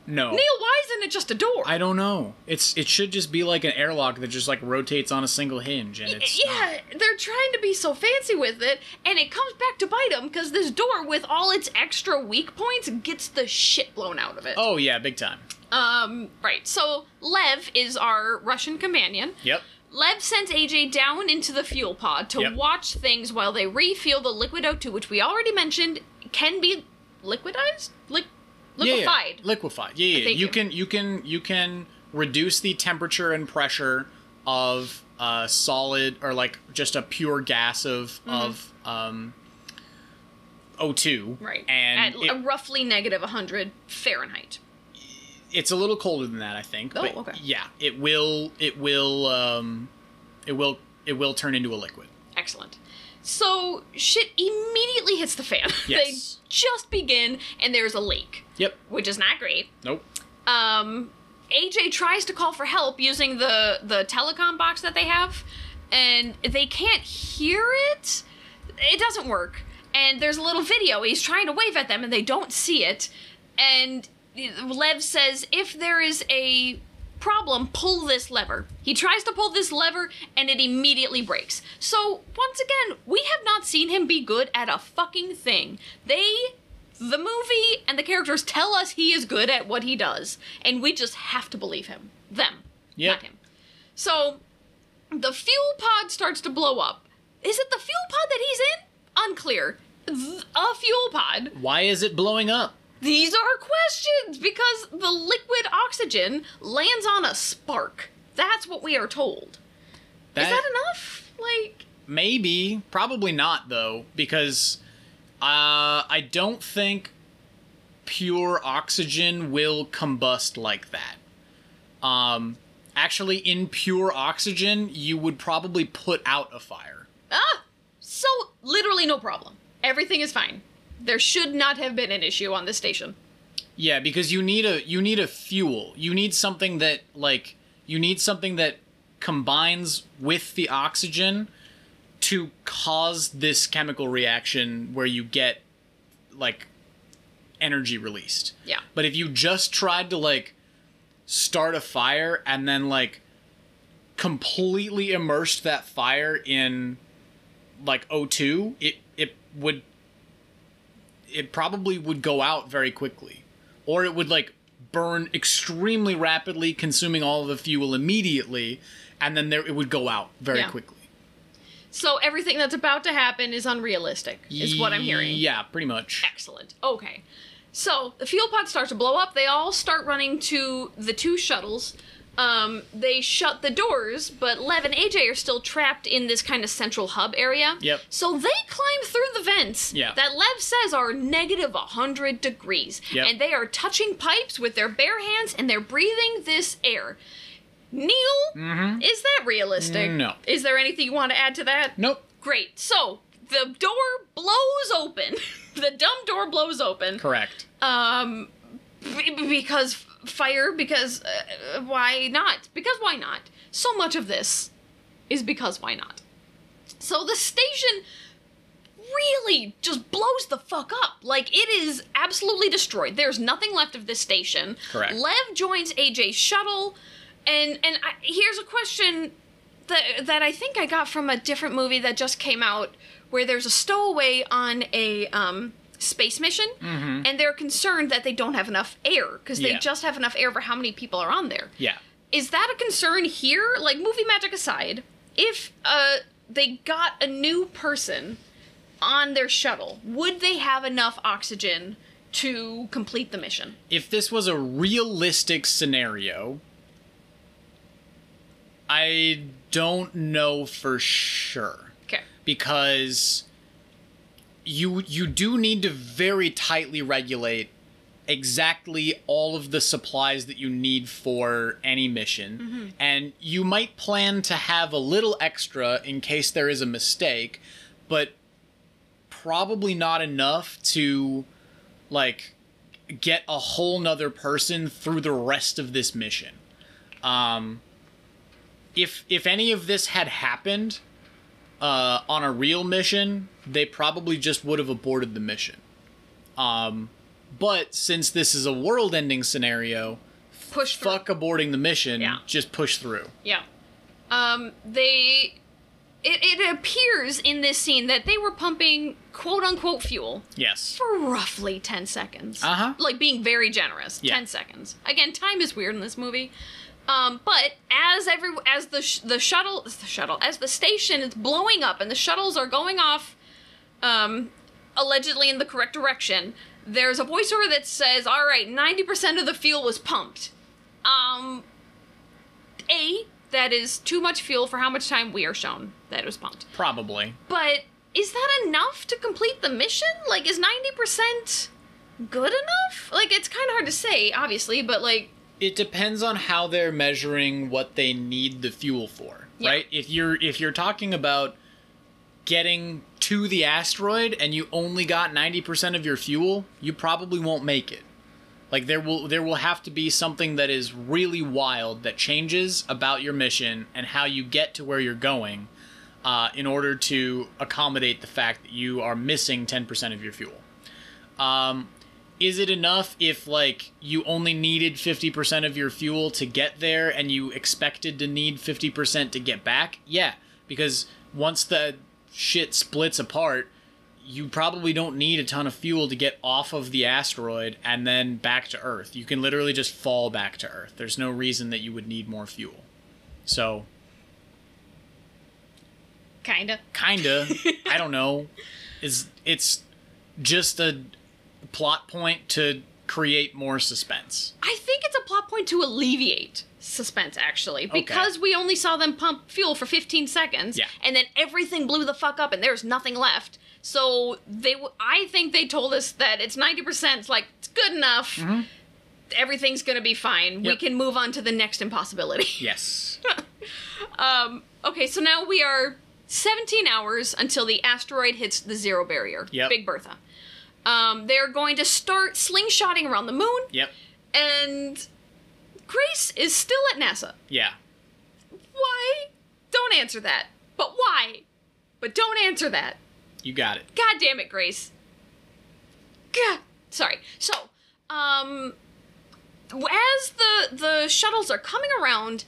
No. Neil, why isn't it just a door? I don't know. It's it should just be like an airlock that just like rotates on a single hinge and it's yeah, they're trying to be so fancy with it, and it comes back to bite them because this door, with all its extra weak points, gets the shit blown out of it. Oh yeah, big time. Um, right. So Lev is our Russian companion. Yep. Lev sends AJ down into the fuel pod to Yep. watch things while they refuel the liquid O2, which we already mentioned can be liquidized, Liq- liquefied. Yeah, yeah. Liquefied. Yeah, yeah. Thank You you. can you can you can reduce the temperature and pressure of a solid or like just a pure gas of of um O2. Mm-hmm. Right. And At it- roughly negative 100 Fahrenheit. it's a little colder than that, I think. Oh, but okay. Yeah, it will it will um it will it will turn into a liquid. Excellent. So shit immediately hits the fan. Yes. they just begin, and there's a leak, Yep. which is not great. Nope. um, AJ tries to call for help using the the telecom box that they have, and they can't hear it. It doesn't work. And there's a little video. He's trying to wave at them, and they don't see it. And Lev says, "If there is a problem, pull this lever." He tries to pull this lever, and it immediately breaks. So once again, we have not seen him be good at a fucking thing. They the movie and the characters tell us he is good at what he does, and we just have to believe him. Them, Yep. not him. So the fuel pod starts to blow up. Is it the fuel pod that he's in? Unclear. Th- A fuel pod. Why is it blowing up? These are questions because the liquid oxygen lands on a spark. That's what we are told. Is that enough? Like, Maybe, probably not though, because uh, I don't think pure oxygen will combust like that. Um, actually, in pure oxygen, you would probably put out a fire. ah, so literally no problem. Everything is fine. There should not have been an issue on this station. Yeah, because you need a you need a fuel. You need something that like you need something that combines with the oxygen to cause this chemical reaction where you get like energy released. Yeah. But if you just tried to like start a fire and then like completely immersed that fire in like O2, it it would it probably would go out very quickly. Or it would like burn extremely rapidly, consuming all of the fuel immediately, and then there it would go out very Yeah. quickly. So everything that's about to happen is unrealistic, is what I'm hearing. Yeah, pretty much. Excellent. Okay. So the fuel pod starts to blow up. They all start running to the two shuttles. Um, they shut the doors, but Lev and AJ are still trapped in this kind of central hub area. Yep. So they climb through the vents Yeah. that Lev says are negative 100 degrees. Yep. And they are touching pipes with their bare hands and they're breathing this air. Neil, is that realistic? Mm-hmm. No. Is there anything you want to add to that? Nope. Great. So the door blows open. the dumb door blows open. Correct. Um, b- because fire. Because uh, why not? Because why not? So much of this is because why not. So the station really just blows the fuck up. Like it is absolutely destroyed. There's nothing left of this station. Correct. Lev joins AJ's shuttle, and and I, here's a question that that I think I got from a different movie that just came out, where there's a stowaway on a um, space mission, and they're concerned that they don't have enough air because they Yeah. just have enough air for how many people are on there. Yeah. Is that a concern here? Like movie magic aside, if uh they got a new person on their shuttle, would they have enough oxygen to complete the mission? If this was a realistic scenario, I don't know for sure. Okay. because you you do need to very tightly regulate exactly all of the supplies that you need for any mission and you might plan to have a little extra in case there is a mistake but probably not enough to like get a whole nother person through the rest of this mission um if if any of this had happened uh, on a real mission, they probably just would have aborted the mission. Um, but since this is a world-ending scenario, Push through. fuck aborting the mission. Yeah. Just push through. Yeah. Um, they. It, it appears in this scene that they were pumping quote unquote fuel Yes. for roughly 10 seconds. Uh-huh. Like being very generous. Yeah. 10 seconds. Again, time is weird in this movie. Um, but as every as the sh- the shuttle the shuttle as the station is blowing up and the shuttles are going off um allegedly in the correct direction, there's a voiceover that says, "All right, 90% of the fuel was pumped." Um A, that is too much fuel for how much time we are shown that it was pumped. Probably. But is that enough to complete the mission? Like, is 90% good enough? Like, it's kind of hard to say, obviously, but like, It depends on how they're measuring what they need the fuel for, Yeah. right? If you're if you're talking about getting to the asteroid and you only got 90% of your fuel, you probably won't make it. Like there will there will have to be something that is really wild that changes about your mission and how you get to where you're going uh, in order to accommodate the fact that you are missing 10% of your fuel. Um, is it enough if like you only needed 50% of your fuel to get there and you expected to need 50% to get back? Yeah, because once the shit splits apart, you probably don't need a ton of fuel to get off of the asteroid and then back to Earth. You can literally just fall back to Earth. There's no reason that you would need more fuel. So, kinda. kinda, I don't know. Is it's just a plot point to create more suspense. I think it's a plot point to alleviate suspense, actually, because we only saw them pump fuel for 15 seconds, Yeah. and then everything blew the fuck up, and there's nothing left. So they, w- I think they told us that it's 90%. It's like it's good enough. Everything's gonna be fine. We Mm-hmm. Can move on to the next impossibility. Yes. Um, okay, so now we are 17 hours until the asteroid hits the zero barrier. Yep. Big Bertha. Um, they're going to start slingshotting around the moon, Yep. and Grace is still at NASA. Yeah. Why? Don't answer that. But why? But don't answer that. You got it. God damn it, Grace. God. Sorry. So, um, as the the shuttles are coming around,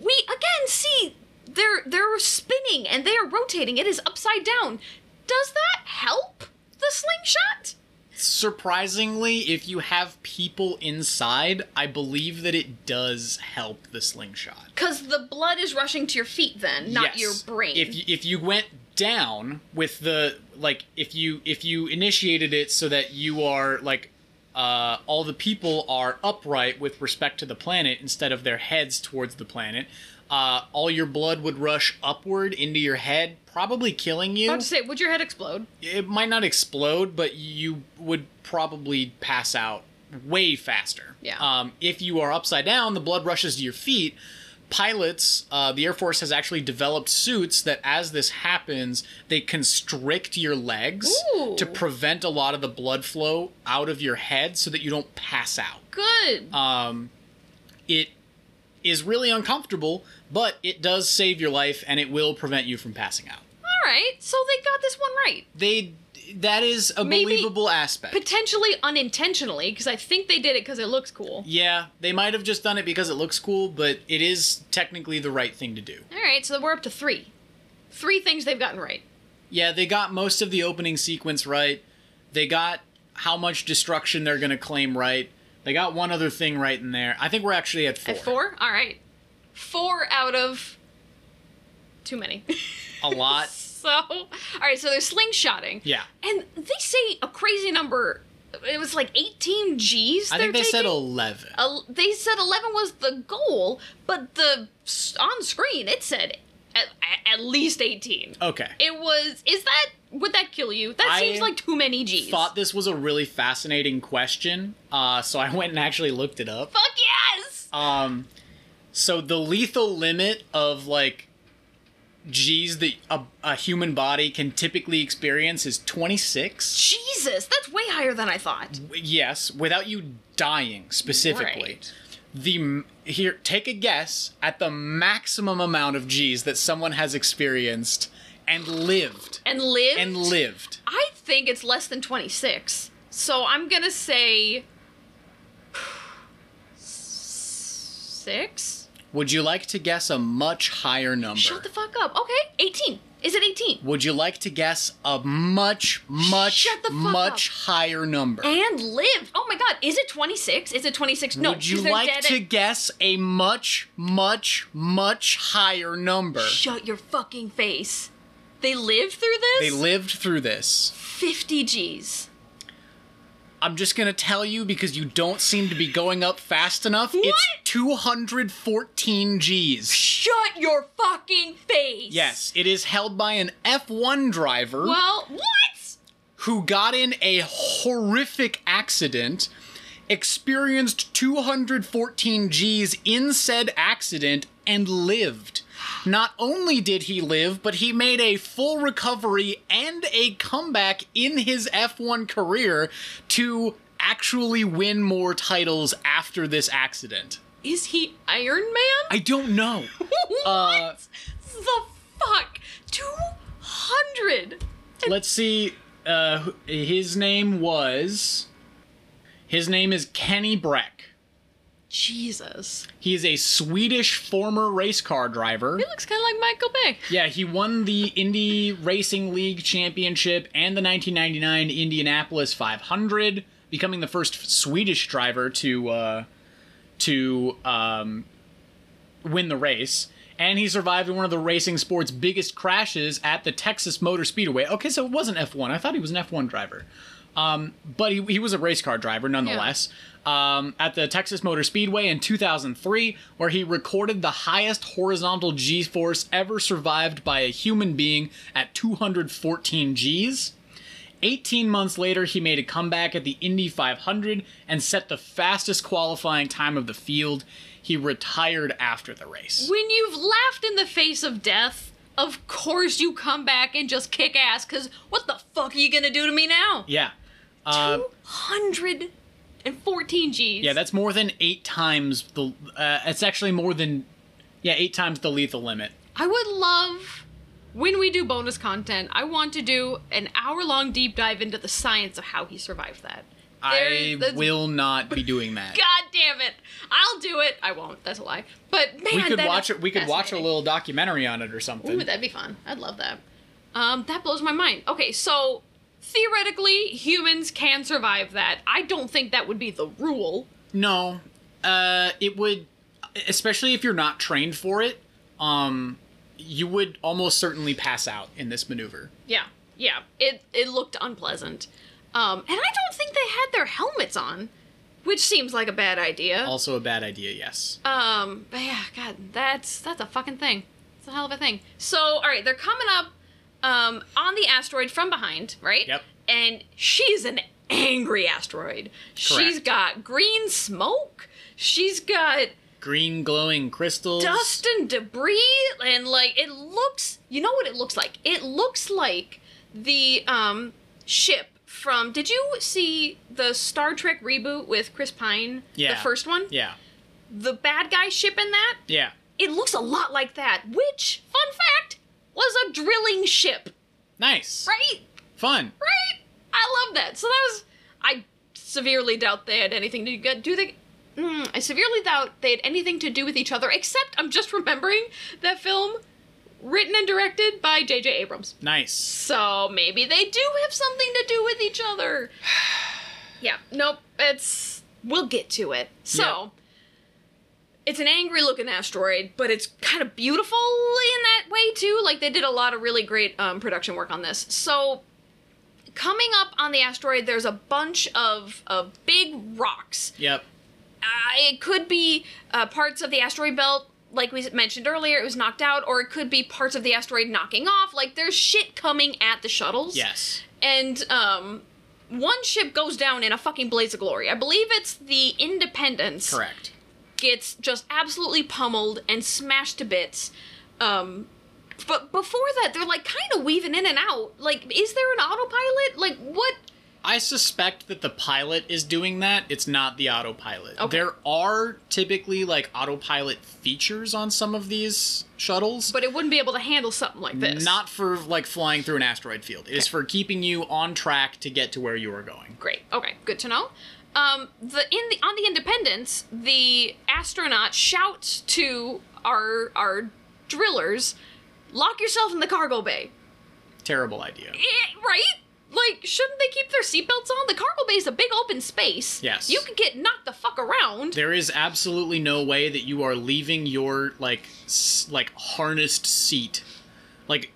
we again see they're they're spinning and they are rotating. It is upside down. Does that help the slingshot? Surprisingly, if you have people inside, I believe that it does help the slingshot. Because the blood is rushing to your feet, then, not Yes. your brain. If you, if you went down with the like if you if you initiated it so that you are like uh, all the people are upright with respect to the planet instead of their heads towards the planet, uh, all your blood would rush upward into your head, probably killing you. I was about to say, would your head explode? it might not explode, but you would probably pass out way faster. Yeah. Um, if you are upside down, the blood rushes to your feet. Pilots, uh, the Air Force has actually developed suits that, as this happens, they constrict your legs Ooh. to prevent a lot of the blood flow out of your head, so that you don't pass out. Good. Um, it is really uncomfortable, but it does save your life, and it will prevent you from passing out. All right, so they got this one right. They that is a Maybe- believable aspect. Potentially unintentionally, because I think they did it because it looks cool. Yeah, they might have just done it because it looks cool, but it is technically the right thing to do. All right, so we're up to three. Three things they've gotten right. Yeah, they got most of the opening sequence right. They got how much destruction they're going to claim right. They got one other thing right in there. I think we're actually at four. At four? All right. Four out of too many. A lot. so, all right, so they're slingshotting. Yeah. And they say a crazy number. It was like 18 G's. I think they said 11. El- they said 11 was the goal, but the on screen it said at, at least 18. Okay. It was. Is that. Would that kill you? That I seems like too many G's. Thought this was a really fascinating question, uh, so I went and actually looked it up. Fuck yes! Um, so the lethal limit of like G's that a, a human body can typically experience is 26. Jesus, that's way higher than I thought. Yes, without you dying specifically. Right. The here, take a guess at the maximum amount of G's that someone has experienced and lived And lived? and lived. I think it's less than 26. So I'm gonna say. Six? Would you like to guess a much higher number? Shut the fuck up. Okay, 18. Is it 18? Would you like to guess a much, much, Shut the fuck much higher number? And lived. Oh my god, is it 26? Is it 26? No, Would you like to at- guess a much, much, much higher number? Shut your fucking face. They lived through this? They lived through this. 50 G's. I'm just gonna tell you because you don't seem to be going up fast enough. It's What? 214 G's. Shut your fucking face. Yes, it is held by an F1 driver Well, what? who got in a horrific accident, experienced 214 G's in said accident, and lived. Not only did he live, but he made a full recovery and a comeback in his F1 career to actually win more titles after this accident. Is he Iron Man? I don't know. what Uh, the fuck? 200. Let's see. Uh, his name was. His name is Kenny Bräck. Jesus. He is a Swedish former race car driver. He looks kind of like Michael Bay. Yeah, he won the Indy Racing League Championship and the 1999 Indianapolis 500, becoming the first Swedish driver to uh, to um, win the race. And he survived one of the racing sport's biggest crashes at the Texas Motor Speedway. Okay, so it wasn't F1. I thought he was an F1 driver. Um, but he, he was a race car driver nonetheless. Um, at the Texas Motor Speedway in 2003, where he recorded the highest horizontal G force ever survived by a human being at 214 Gs. 18 months later, he made a comeback at the Indy 500 and set the fastest qualifying time of the field. He retired after the race. When you've laughed in the face of death, of course you come back and just kick ass, because what the fuck are you gonna do to me now? Yeah. Uh, 214 Gs. yeah, that's more than eight times the. Uh, it's actually more than. Yeah, eight times the lethal limit. I would love when we do bonus content, I want to do an hour long deep dive into the science of how he survived that. I There- that's- will not be doing that. God damn it! I'll do it. I won't. That's a lie. But man, we could that watch it. We could watch a little documentary on it or something. Ooh, that'd be fun. I'd love that. Um, that blows my mind. Okay, so theoretically, humans can survive that. I don't think that would be the rule. No, uh, it would, especially if you're not trained for it. Um, you would almost certainly pass out in this maneuver. Yeah, yeah. It it looked unpleasant. Um, and I don't think they had their helmets on, which seems like a bad idea. Also a bad idea. Yes. Um, but yeah, God, that's that's a fucking thing. It's a hell of a thing. So, all right, they're coming up um, on the asteroid from behind, right? Yep. And she's an angry asteroid. Correct. She's got green smoke. She's got Green glowing crystals. dust and debris, and like it looks. You know what it looks like? It looks like the um ship from. Did you see the Star Trek reboot with Chris Pine? Yeah. The first one. Yeah. The bad guy ship in that Yeah. it looks a lot like that, which, fun fact, was a drilling ship, Nice. right? Fun. Right? I love that. So that was. I severely doubt they had anything to get. Do they? Mm, I severely doubt they had anything to do with each other, except I'm just remembering that film written and directed by J.J. Abrams. Nice. So maybe they do have something to do with each other. yeah, nope, it's. We'll get to it. So. Yeah. It's an angry looking asteroid, but it's kind of beautiful in that way too. Like they did a lot of really great um, production work on this. So, coming up on the asteroid, there's a bunch of, of big rocks Yep. uh, it could be uh, parts of the asteroid belt like we mentioned earlier, it was knocked out, or it could be parts of the asteroid knocking off. Like there's shit coming at the shuttles. Yes. And um, one ship goes down in a fucking blaze of glory. I believe it's the Independence Correct. Gets just absolutely pummeled and smashed to bits. Um, but before that, they're like kind of weaving in and out. Like, is there an autopilot? Like, what? I suspect that the pilot is doing that. It's not the autopilot. Okay. There are typically like autopilot features on some of these shuttles. But it wouldn't be able to handle something like this. Not for like flying through an asteroid field. It is for keeping you on track to get to where you are going. great. Okay, good to know. Um, the in the on the Independence, the astronaut shouts to our our drillers, "Lock yourself in the cargo bay." Terrible idea. Eh, right? Like, shouldn't they keep their seatbelts on? The cargo bay is a big open space. Yes. You could get knocked the fuck around. There is absolutely no way that you are leaving your like s- like harnessed seat. Like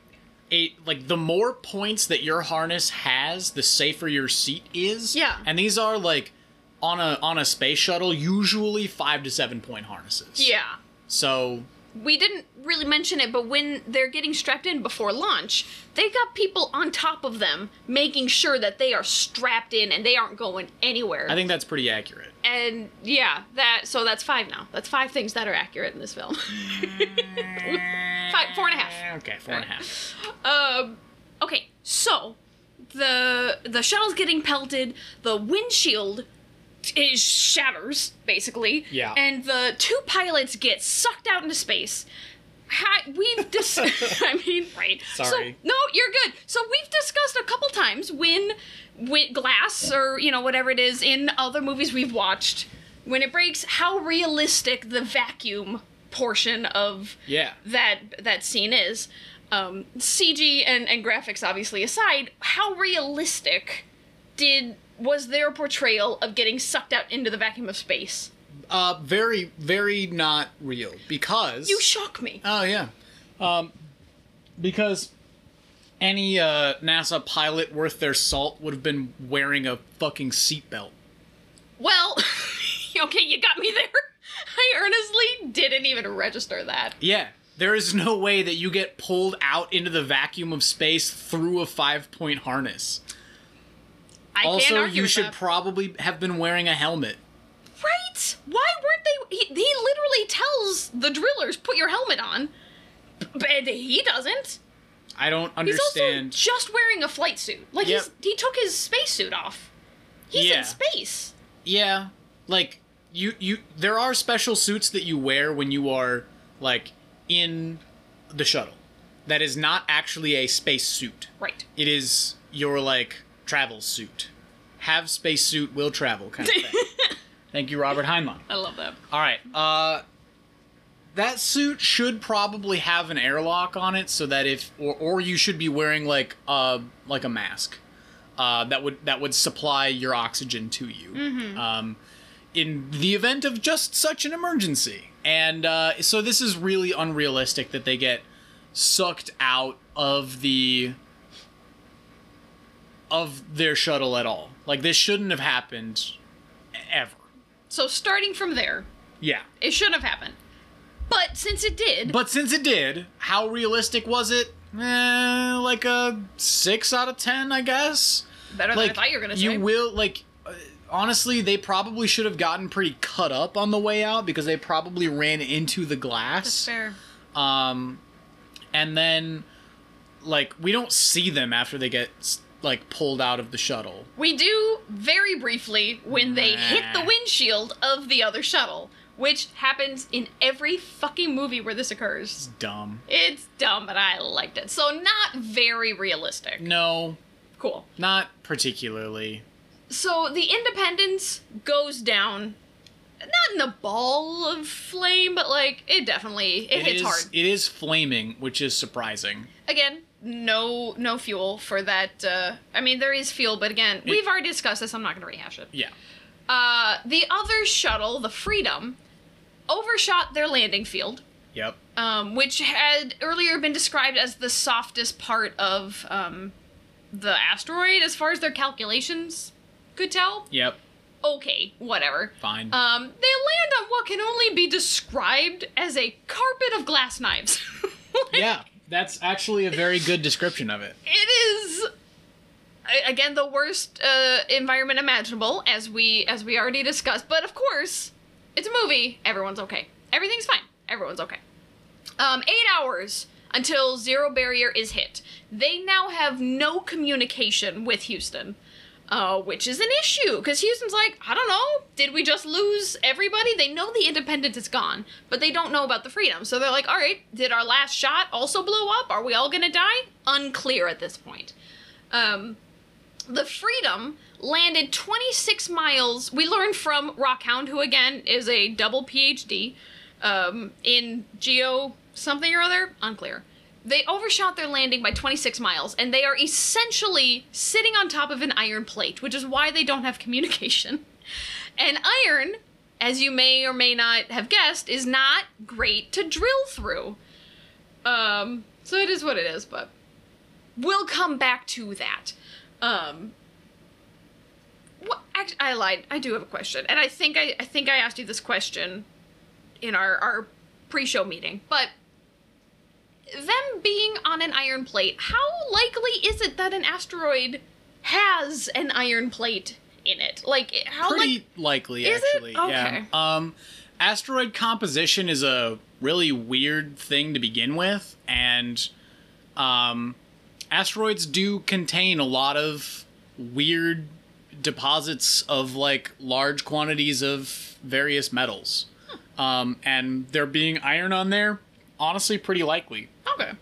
a like the more points that your harness has, the safer your seat is. Yeah. And these are like on a on a space shuttle usually 5 to 7 point harnesses. Yeah. So we didn't really mention it, but when they're getting strapped in before launch, they got people on top of them making sure that they are strapped in and they aren't going anywhere. I think that's pretty accurate. and yeah, that so that's five now. That's five things that are accurate in this film. five, four and a half. Okay, four and a half. Um, okay, so the the shuttle's getting pelted. The windshield is shatters basically. Yeah. And the two pilots get sucked out into space. Ha- we've dis- I mean, right. Sorry. So, no, you're good. So we've discussed a couple times when when glass or you know whatever it is in other movies we've watched when it breaks how realistic the vacuum portion of Yeah. that that scene is. Um, CG and, and graphics obviously aside, how realistic did was their portrayal of getting sucked out into the vacuum of space? Uh very very not real because You shock me. Oh yeah, um, because any uh, NASA pilot worth their salt would have been wearing a fucking seatbelt. Well, okay, you got me there. I earnestly didn't even register that. Yeah, there is no way that you get pulled out into the vacuum of space through a five-point harness. I also, you should that. probably have been wearing a helmet. right? Why weren't they? He, he literally tells the drillers, "Put your helmet on," but he doesn't. I don't understand. He's also just wearing a flight suit. Like Yep. he's he took his spacesuit off. He's Yeah. in space. Yeah, like you you there are special suits that you wear when you are like in the shuttle. That is not actually a space suit. Right. It is your like travel suit. Have space suit, will travel kind of thing. Thank you, Robert Heinlein. I love that. All right. Uh that suit should probably have an airlock on it so that if or, or you should be wearing like uh like a mask. Uh that would that would supply your oxygen to you. Um in the event of just such an emergency. And uh so this is really unrealistic that they get sucked out of the of their shuttle at all. Like this shouldn't have happened ever. So starting from there, Yeah. it shouldn't have happened. But since it did, But since it did, how realistic was it? Eh, like a six out of ten, I guess. better than Like I thought you were gonna say. you will like. uh, Honestly, they probably should have gotten pretty cut up on the way out because they probably ran into the glass. That's fair. Um, and then, like, we don't see them after they get like pulled out of the shuttle. We do very briefly when they hit the windshield of the other shuttle, which happens in every fucking movie where this occurs. It's dumb. It's dumb, but I liked it. So not very realistic. No, Cool. not particularly. So the Independence goes down, not in a ball of flame, but like it definitely it, hits is- hard. It is flaming, which is surprising. Again, no no fuel for that. Uh, I mean, there is fuel, but again, we've already discussed this. I'm not going to rehash it. Yeah. Uh, the other shuttle, the Freedom, overshot their landing field, Yep. um, which had earlier been described as the softest part of um, the asteroid as far as their calculations could tell. Yep. Okay, whatever. Fine. Um, they land on what can only be described as a carpet of glass knives. yeah, that's actually a very good description of it. it is again the worst uh, environment imaginable as we as we already discussed but of course it's a movie. Everyone's okay. Everything's fine. Everyone's okay. Um, eight hours until zero barrier is hit. They now have no communication with houston uh, which is an issue because Houston's like, I don't know, did we just lose everybody? They know the independence is gone, but they don't know about the freedom. So they're like, all right, did our last shot also blow up? Are we all gonna die? Unclear at this point. Um, the Freedom landed 26 miles. We learned from Rockhound, who again is a double PhD um, in geo something or other, unclear. They overshot their landing by 26 miles, and they are essentially sitting on top of an iron plate, which is why they don't have communication. And iron, as you may or may not have guessed, is not great to drill through. Um, so it is what it is, but we'll come back to that. Um? Actually, I lied. I do have a question, and I think I, I think I asked you this question in our our pre-show meeting. But them being on an iron plate, how likely is it that an asteroid has an iron plate in it? Like how Pretty like likely, Is it? actually. Yeah. Okay. Um, asteroid composition is a really weird thing to begin with, and um, asteroids do contain a lot of weird deposits of like large quantities of various metals. Um, and there being iron on there, honestly, pretty likely. okay.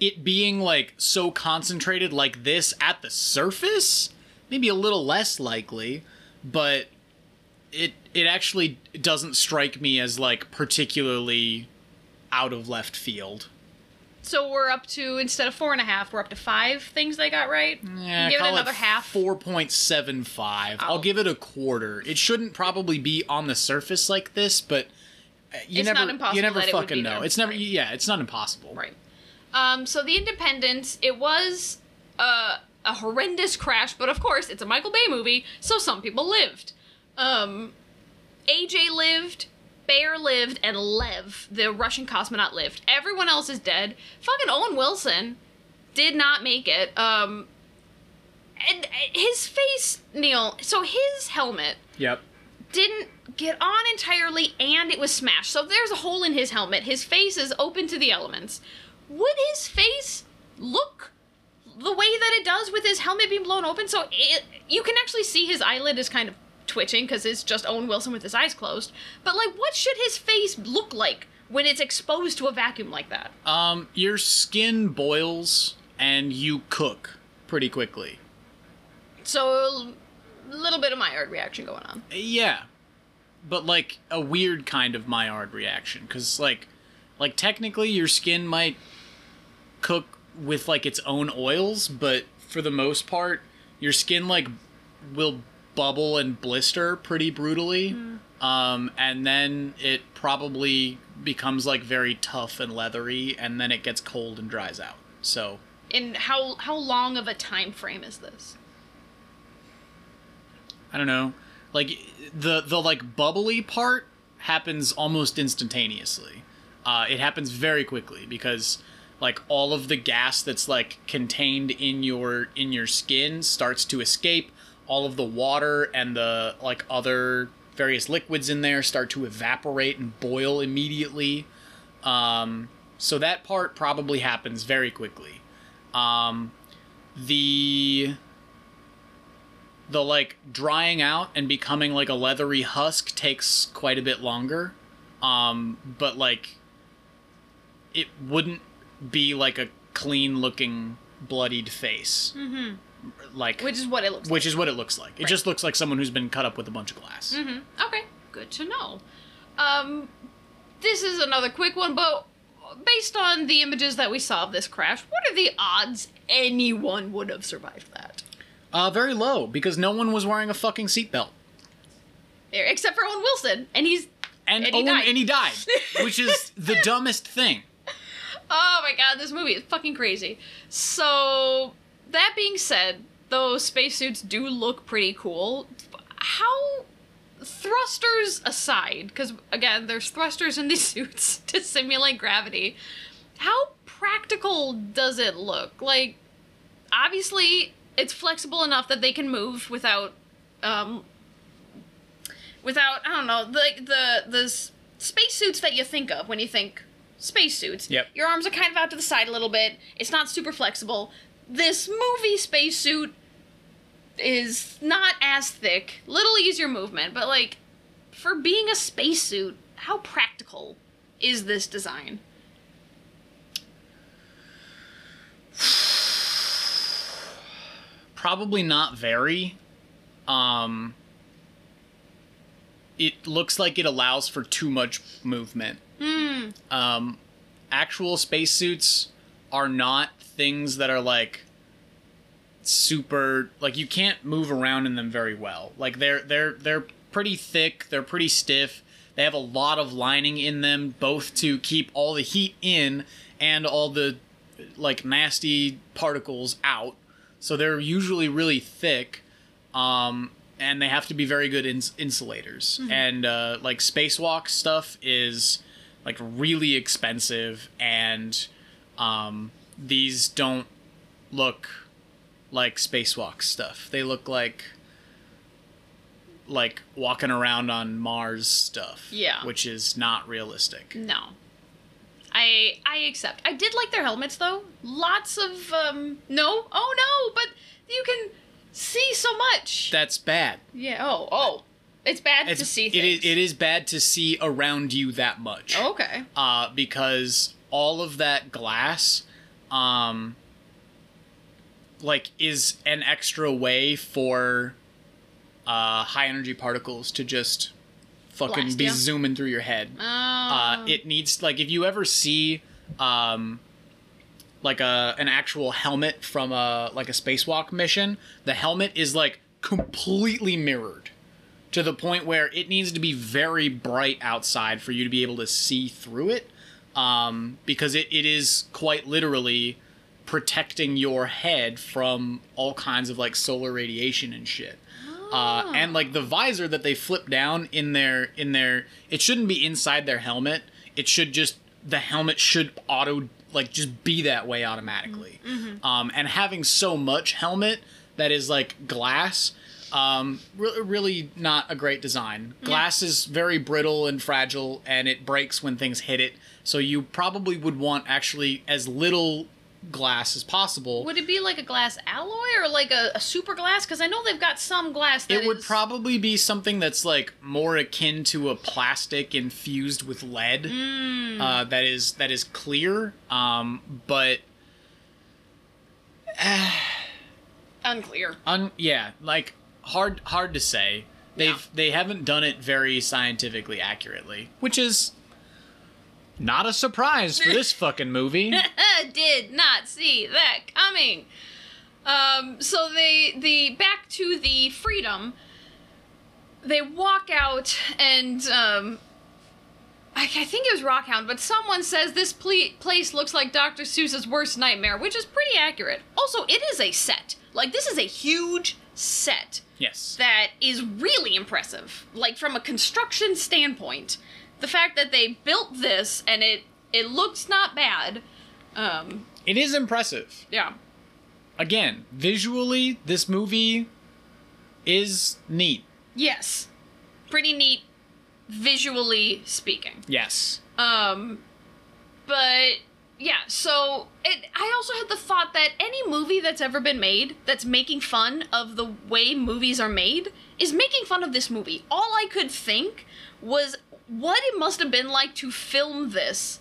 it being like so concentrated like this at the surface maybe a little less likely but it it actually doesn't strike me as like particularly out of left field So we're up to instead of four and a half, we're up to five things they got right. yeah, Give it another half. 4.75 i'll Oh. give it a quarter it shouldn't probably be on the surface like this but you It's never not impossible you never it fucking be know it's never Right. yeah it's not impossible Right. Um, so the Independence, it was uh, a horrendous crash, but of course it's a Michael Bay movie, so some people lived. Um, AJ lived, Bear lived, and Lev, the Russian cosmonaut, lived. Everyone else is dead. Fucking Owen Wilson did not make it. Um, and uh, his face, Neil. So his helmet yep didn't get on entirely and it was smashed. So there's a hole in his helmet. His face is open to the elements. Would his face look the way that it does with his helmet being blown open? So it, you can actually see his eyelid is kind of twitching because it's just Owen Wilson with his eyes closed. But like, what should his face look like when it's exposed to a vacuum like that? Um, your skin boils and you cook pretty quickly. So little bit of art reaction going on. Yeah, but like a weird kind of Maillard reaction, because like, like technically your skin might cook with like its own oils, but for the most part, your skin like will bubble and blister pretty brutally. Um, and then it probably becomes like very tough and leathery, and then it gets cold and dries out. So And how how long of a time frame is this? I don't know. Like the the like bubbly part happens almost instantaneously. Uh, it happens very quickly because like all of the gas that's like contained in your in your skin starts to escape. All of the water and the like other various liquids in there start to evaporate and boil immediately. Um, so that part probably happens very quickly. Um, the the like drying out and becoming like a leathery husk takes quite a bit longer um but like it wouldn't be like a clean looking bloodied face mm-hmm. like Which is what it looks which is what it looks like it Right. just looks like someone who's been cut up with a bunch of glass like. hmm Okay, good to know. Um, this is another quick one, but based on the images that we saw of this crash, what are the odds anyone would have survived that? Uh very low because no one was wearing a fucking seatbelt Except for Owen Wilson, and he's and, And he Owen- died. and he died which is the dumbest thing Oh my god, this movie is fucking crazy. So, that being said, those spacesuits do look pretty cool. How thrusters aside, because again, there's thrusters in these suits to simulate gravity. How practical does it look? Like, obviously, it's flexible enough that they can move without, um, without I don't know, like the the spacesuits that you think of when you think spacesuits. Yep. Your arms are kind of out to the side a little bit. It's not super flexible. This movie spacesuit is not as thick, little easier movement, but like for being a spacesuit, how practical is this design? Probably not very. Um, it looks like it allows for too much movement. Hmm. Um, actual spacesuits are not things that are like super like you can't move around in them very well. Like they're they're they're pretty thick, they're pretty stiff. They have a lot of lining in them both to keep all the heat in and all the like nasty particles out. So they're usually really thick. Um and they have to be very good ins- insulators. And uh, like spacewalk stuff is like really expensive, and um, these don't look like spacewalk stuff. They look like like walking around on Mars stuff. Yeah. which is not realistic. No. I I accept. I did like their helmets though. Lots of um no. Oh no, but you can see so much. That's bad. yeah. Oh, oh. It's bad It's, to see things. Oh. is, it is bad to see around you that much. Okay. uh, because all of that glass, um, like, is an extra way for uh, high energy particles to just fucking Blast be ya. zooming through your head. Oh. Uh, it needs like if you ever see um, like a an actual helmet from a like a spacewalk mission, the helmet is like completely mirrored to the point where it needs to be very bright outside for you to be able to see through it um, because it, it is quite literally protecting your head from all kinds of like solar radiation and shit uh, and like the visor that they flip down in their in their it shouldn't be inside their helmet. It should just the helmet should auto like just be that way automatically. Um, and having so much helmet that is like glass um, re- really not a great design. Glass is very brittle and fragile and it breaks when things hit it. So you probably would want actually as little glass as possible Would it be like a glass alloy or like a, a super glass? Because I know they've got some glass that it would is- probably be something that's like more akin to a plastic infused with lead Hmm. uh, that is that is clear um, but unclear. un- yeah like hard hard to say they've Yeah. they haven't done it very scientifically accurately which is not a surprise for this fucking movie Did not see that coming. Um, so they the back to the freedom. They walk out and um, I, I think it was Rockhound, but someone says this ple- place looks like Dr. Seuss's worst nightmare, which is pretty accurate. Also, it is a set. Like this is a huge set yes that is really impressive. Like from a construction standpoint, the fact that they built this and it it looks not bad. Um, it is impressive yeah. again visually this movie is neat Yes. Pretty neat visually speaking. yes Um but yeah, so it I also had the thought that any movie that's ever been made that's making fun of the way movies are made is making fun of this movie. All I could think was what it must have been like to film this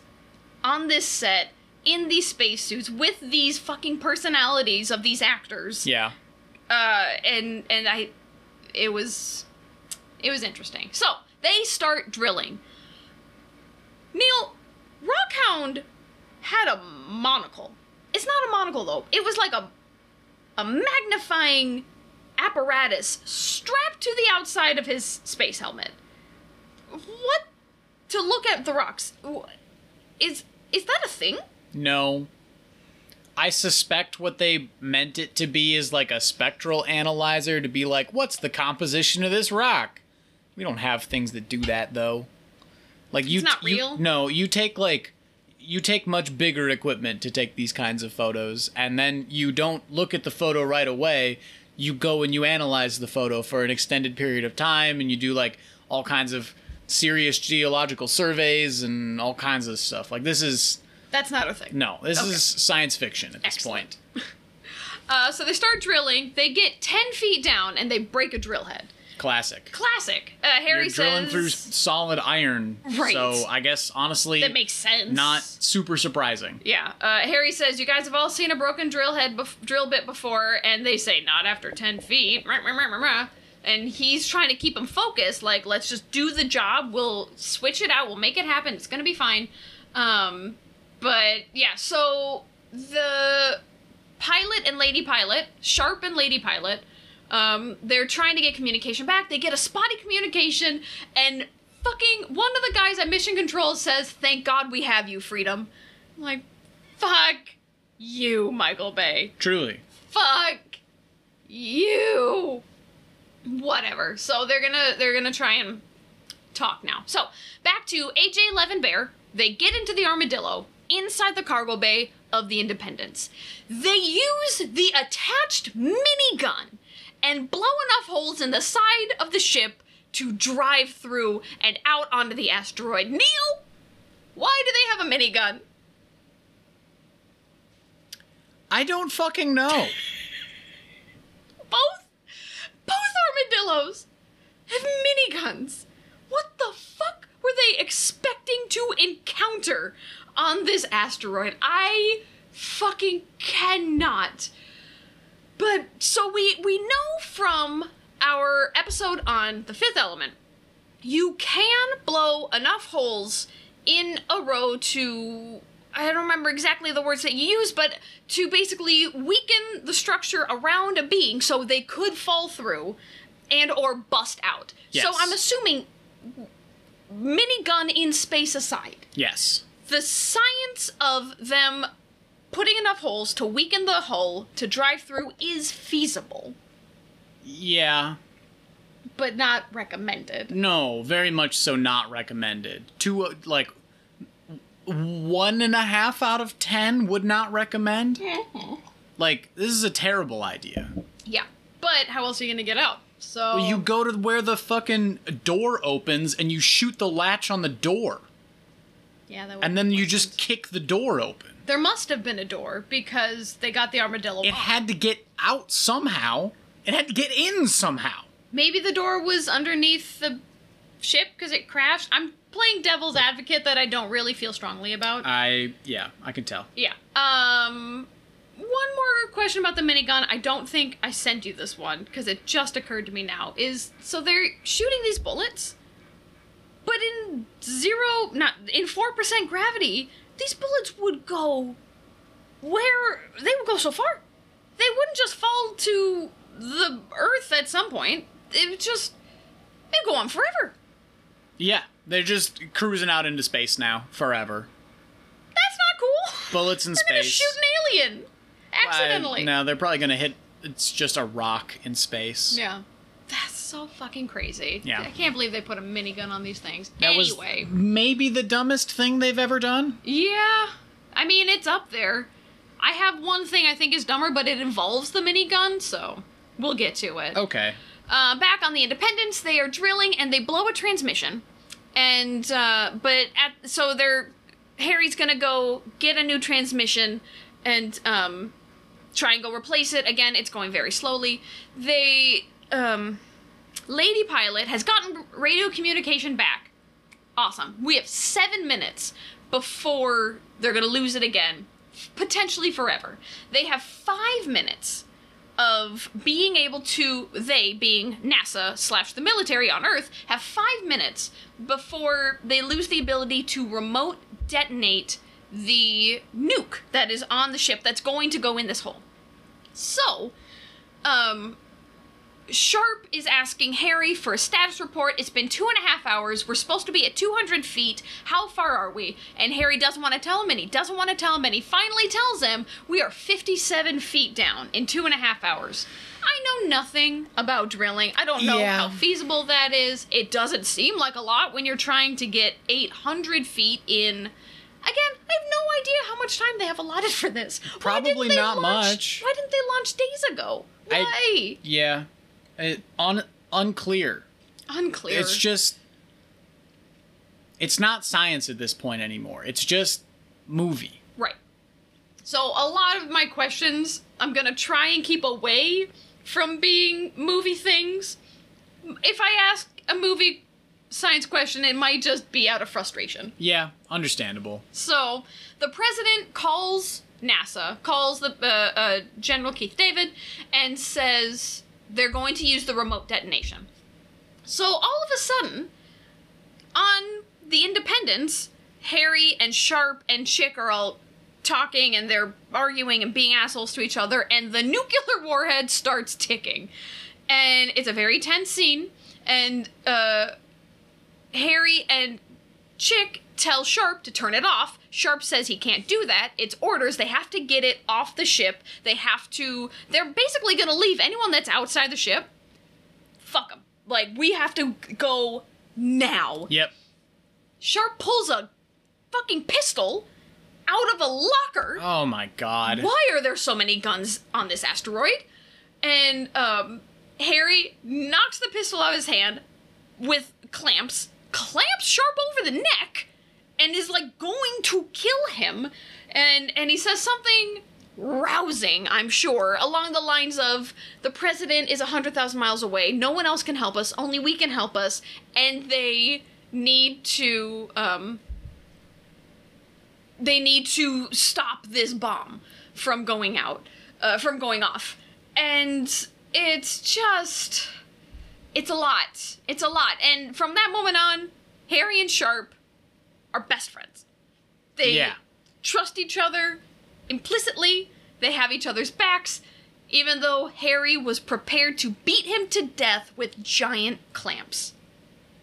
on this set in these spacesuits with these fucking personalities of these actors. yeah Uh and and I it was it was interesting. So, they start drilling. Neil, Rockhound had a monocle. It's not a monocle though. It was like a a magnifying apparatus strapped to the outside of his space helmet. What to look at the rocks? Is is that a thing? No. I suspect what they meant it to be is like a spectral analyzer to be like, what's the composition of this rock? We don't have things that do that though. Like you, It's not you- real? no, you take like you take much bigger equipment to take these kinds of photos, and then you don't look at the photo right away. You go and you analyze the photo for an extended period of time, and you do like all kinds of serious geological surveys and all kinds of stuff. Like this is That's not a thing. no, this Okay. is science fiction at this Excellent. point. Uh, so they start drilling. They get ten feet down and they break a drill head. Classic. Classic. Uh, Harry You're drilling says through solid iron, Right. so I guess honestly, that makes sense. not super surprising. Yeah. Uh, Harry says, "You guys have all seen a broken drill head, bef- drill bit before," and they say, "Not after ten feet." And he's trying to keep him focused. Like, let's just do the job. We'll switch it out. We'll make it happen. It's gonna be fine. Um, but yeah. So the pilot and lady pilot, Sharp and lady pilot, um, they're trying to get communication back. They get a spotty communication, and fucking one of the guys at Mission Control says, "Thank God we have you, Freedom." I'm like, fuck you, Michael Bay. Truly. Fuck you. Whatever. So they're gonna they're gonna try and talk now. So back to AJ Eleven Bear. They get into the armadillo inside the cargo bay of the Independence. They use the attached minigun and blow enough holes in the side of the ship to drive through and out onto the asteroid. Neil, why do they have a minigun? I don't fucking know. both armadillos have What the fuck were they expecting to encounter on this asteroid? I fucking cannot. But so we we know from our episode on the fifth element, you can blow enough holes in a row to I don't remember exactly the words that you use, but to basically weaken the structure around a being so they could fall through and or bust out. So I'm assuming minigun in space aside, Yes. the science of them putting enough holes to weaken the hull to drive through is feasible, Yeah. but not recommended. No, very much so not recommended. Two, uh, like, one and a half out of ten would not recommend. Like, this is a terrible idea. Yeah. But how else are you gonna get out? So You go to where the fucking door opens and you shoot the latch on the door. Yeah, that And then you just sense. kick the door open. There must have been a door because they got the armadillo. It off. had to get out somehow. It had to get in somehow. Maybe the door was underneath the ship because it crashed. I'm playing devil's advocate that I don't really feel strongly about. I, yeah, I can tell. yeah. Um. One more question about the minigun. I don't think I sent you this one because it just occurred to me now. Is so they're shooting these bullets, but in zero, not in four percent gravity, these bullets would go where they would go so far. They wouldn't just fall to the earth at some point. It would just they'd go on forever. Yeah, they're just cruising out into space now, forever. That's not cool. Bullets in They're gonna shoot an alien accidentally. Uh, no, they're probably gonna hit. It's just a rock in space. Yeah. That's so fucking crazy. Yeah. I can't believe they put a minigun on these things. That anyway. was maybe the dumbest thing they've ever done. Yeah. I mean, it's up there. I have one thing I think is dumber, but it involves the minigun, so we'll get to it. Okay. Uh, back on the Independence, they are drilling and they blow a transmission, and uh, but at so they're Harry's gonna go get a new transmission and um, try and go replace it. Again, it's going very slowly. They um, Lady Pilot has gotten radio communication back. Awesome. We have seven minutes before they're gonna lose it again, potentially forever. They have five minutes of being able to they being NASA slash the military on Earth have five minutes before they lose the ability to remote detonate the nuke that is on the ship that's going to go in this hole. So, um, Sharp is asking Harry for a status report. It's been two and a half hours. We're supposed to be at 200 feet. How far are we? And Harry doesn't want to tell him, and he doesn't want to tell him, and he finally tells him we are 57 feet down in two and a half hours. I know nothing about drilling. I don't know Yeah. how feasible that is. It doesn't seem like a lot when you're trying to get 800 feet in. Again, I have no idea how much time they have allotted for this. Probably not launch- much. Why didn't they launch days ago? I- Why? Yeah. It, un, unclear. Unclear. It's just. It's not science at this point anymore. It's just movie. Right. So a lot of my questions I'm gonna try and keep away from being movie things. If I ask a movie science question, it might just be out of frustration. Yeah, understandable. So the president calls NASA, calls the uh, uh, General Keith David, and says they're going to use the remote detonation. So all of a sudden, on the Independence, Harry and Sharp and Chick are all talking and they're arguing and being assholes to each other, and the nuclear warhead starts ticking. And it's a very tense scene, and uh, Harry and Chick tell Sharp to turn it off. Sharp says he can't do that. It's orders. They have to get it off the ship. They have to. They're basically going to leave anyone that's outside the ship. Fuck them. Like, we have to go now. Yep. Sharp pulls a fucking pistol out of a locker. Oh my god. Why are there so many guns on this asteroid? And um, Harry knocks the pistol out of his hand with clamps, clamps Sharp over the neck, and is like going to kill him. And and he says something rousing, I'm sure, along the lines of the president is 100,000 miles away. No one else can help us. Only we can help us. And they need to um they need to stop this bomb from going out, uh, from going off. And it's just, it's a lot. It's a lot. And from that moment on, Harry and Sharp are best friends. They Yeah. trust each other implicitly, they have each other's backs, even though Harry was prepared to beat him to death with giant clamps.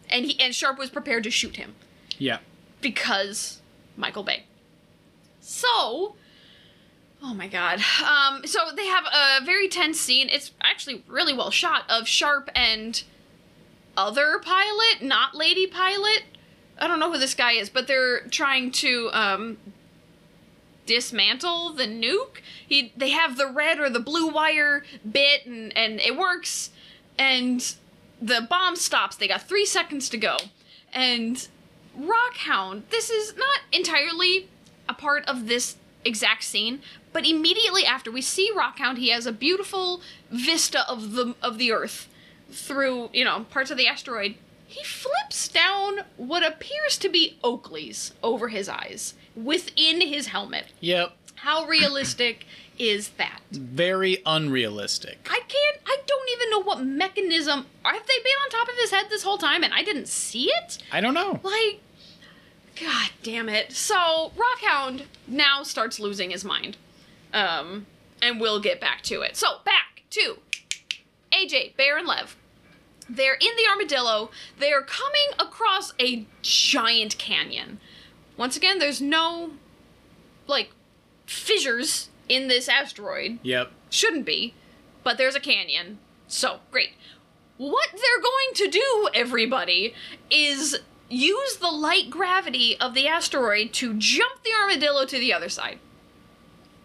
And he and Sharp was prepared to shoot him Yeah. because Michael Bay. So, oh my god. Um, so they have a very tense scene. It's actually really well shot of Sharp and other pilot, not lady pilot. I don't know who this guy is, but they're trying to um, dismantle the nuke. He they have the red or the blue wire bit, and and it works, and the bomb stops. They got three seconds to go, and Rockhound. This is not entirely a part of this exact scene, but immediately after we see Rockhound, he has a beautiful vista of the of the Earth through you know parts of the asteroid. He flips down what appears to be Oakley's over his eyes within his helmet. Yep. How realistic is that? Very unrealistic. I can't. I don't even know what mechanism. Have they been on top of his head this whole time and I didn't see it? I don't know. Like, god damn it. So, Rockhound now starts losing his mind. Um, and we'll get back to it. So, back to AJ, Bear, and Lev. They're in the armadillo. They're coming across a giant canyon. Once again, there's no, like, fissures in this asteroid. Yep. Shouldn't be, but there's a canyon. So, great. What they're going to do, everybody, is use the light gravity of the asteroid to jump the armadillo to the other side.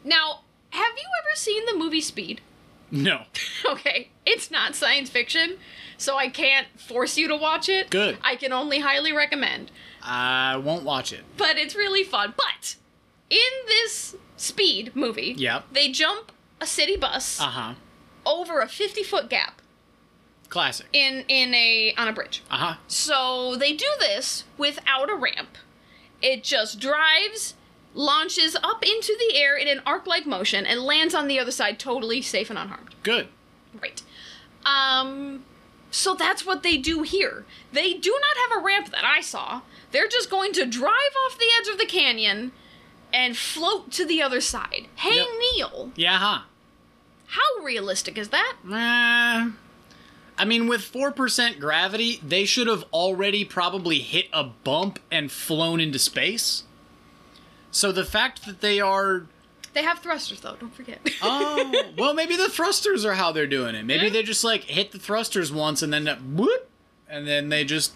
Now, have you ever seen the movie Speed? No. Okay, it's not science fiction, so I can't force you to watch it. Good. I can only highly recommend. I won't watch it. But it's really fun. But in this Speed movie, Yep. they jump a city bus Uh huh. over a 50 foot gap Classic. in in a on a bridge. Uh huh. So they do this without a ramp. It just drives, launches up into the air in an arc-like motion, and lands on the other side totally safe and unharmed. Good. Right. Um. So that's what they do here. They do not have a ramp that I saw. They're just going to drive off the edge of the canyon and float to the other side. Hey, Yep. Neil, Yeah, huh? how realistic is that? Uh, I mean, with 4% gravity, they should have already probably hit a bump and flown into space. So the fact that they are. They have thrusters though. Don't forget. Oh, well, maybe the thrusters are how they're doing it. Maybe Yeah. they just like hit the thrusters once and then uh, whoop, and then they just,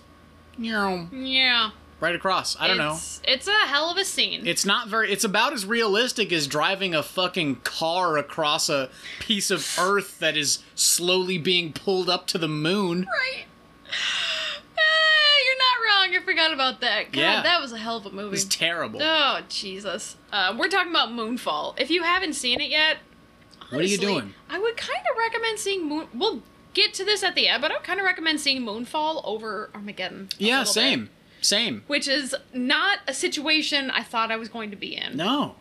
you know, yeah. right across. I don't know. It's, it's a hell of a scene. It's not very. It's about as realistic as driving a fucking car across a piece of Earth that is slowly being pulled up to the moon. right. Not wrong. I forgot about that. God, Yeah. that was a hell of a movie. It's terrible. Oh Jesus! Uh, we're talking about Moonfall. If you haven't seen it yet, What are you doing? I would kind of recommend seeing Moon. We'll get to this at the end, but I would kind of recommend seeing Moonfall over Armageddon. Yeah, little bit, same, same. which is not a situation I thought I was going to be in. No.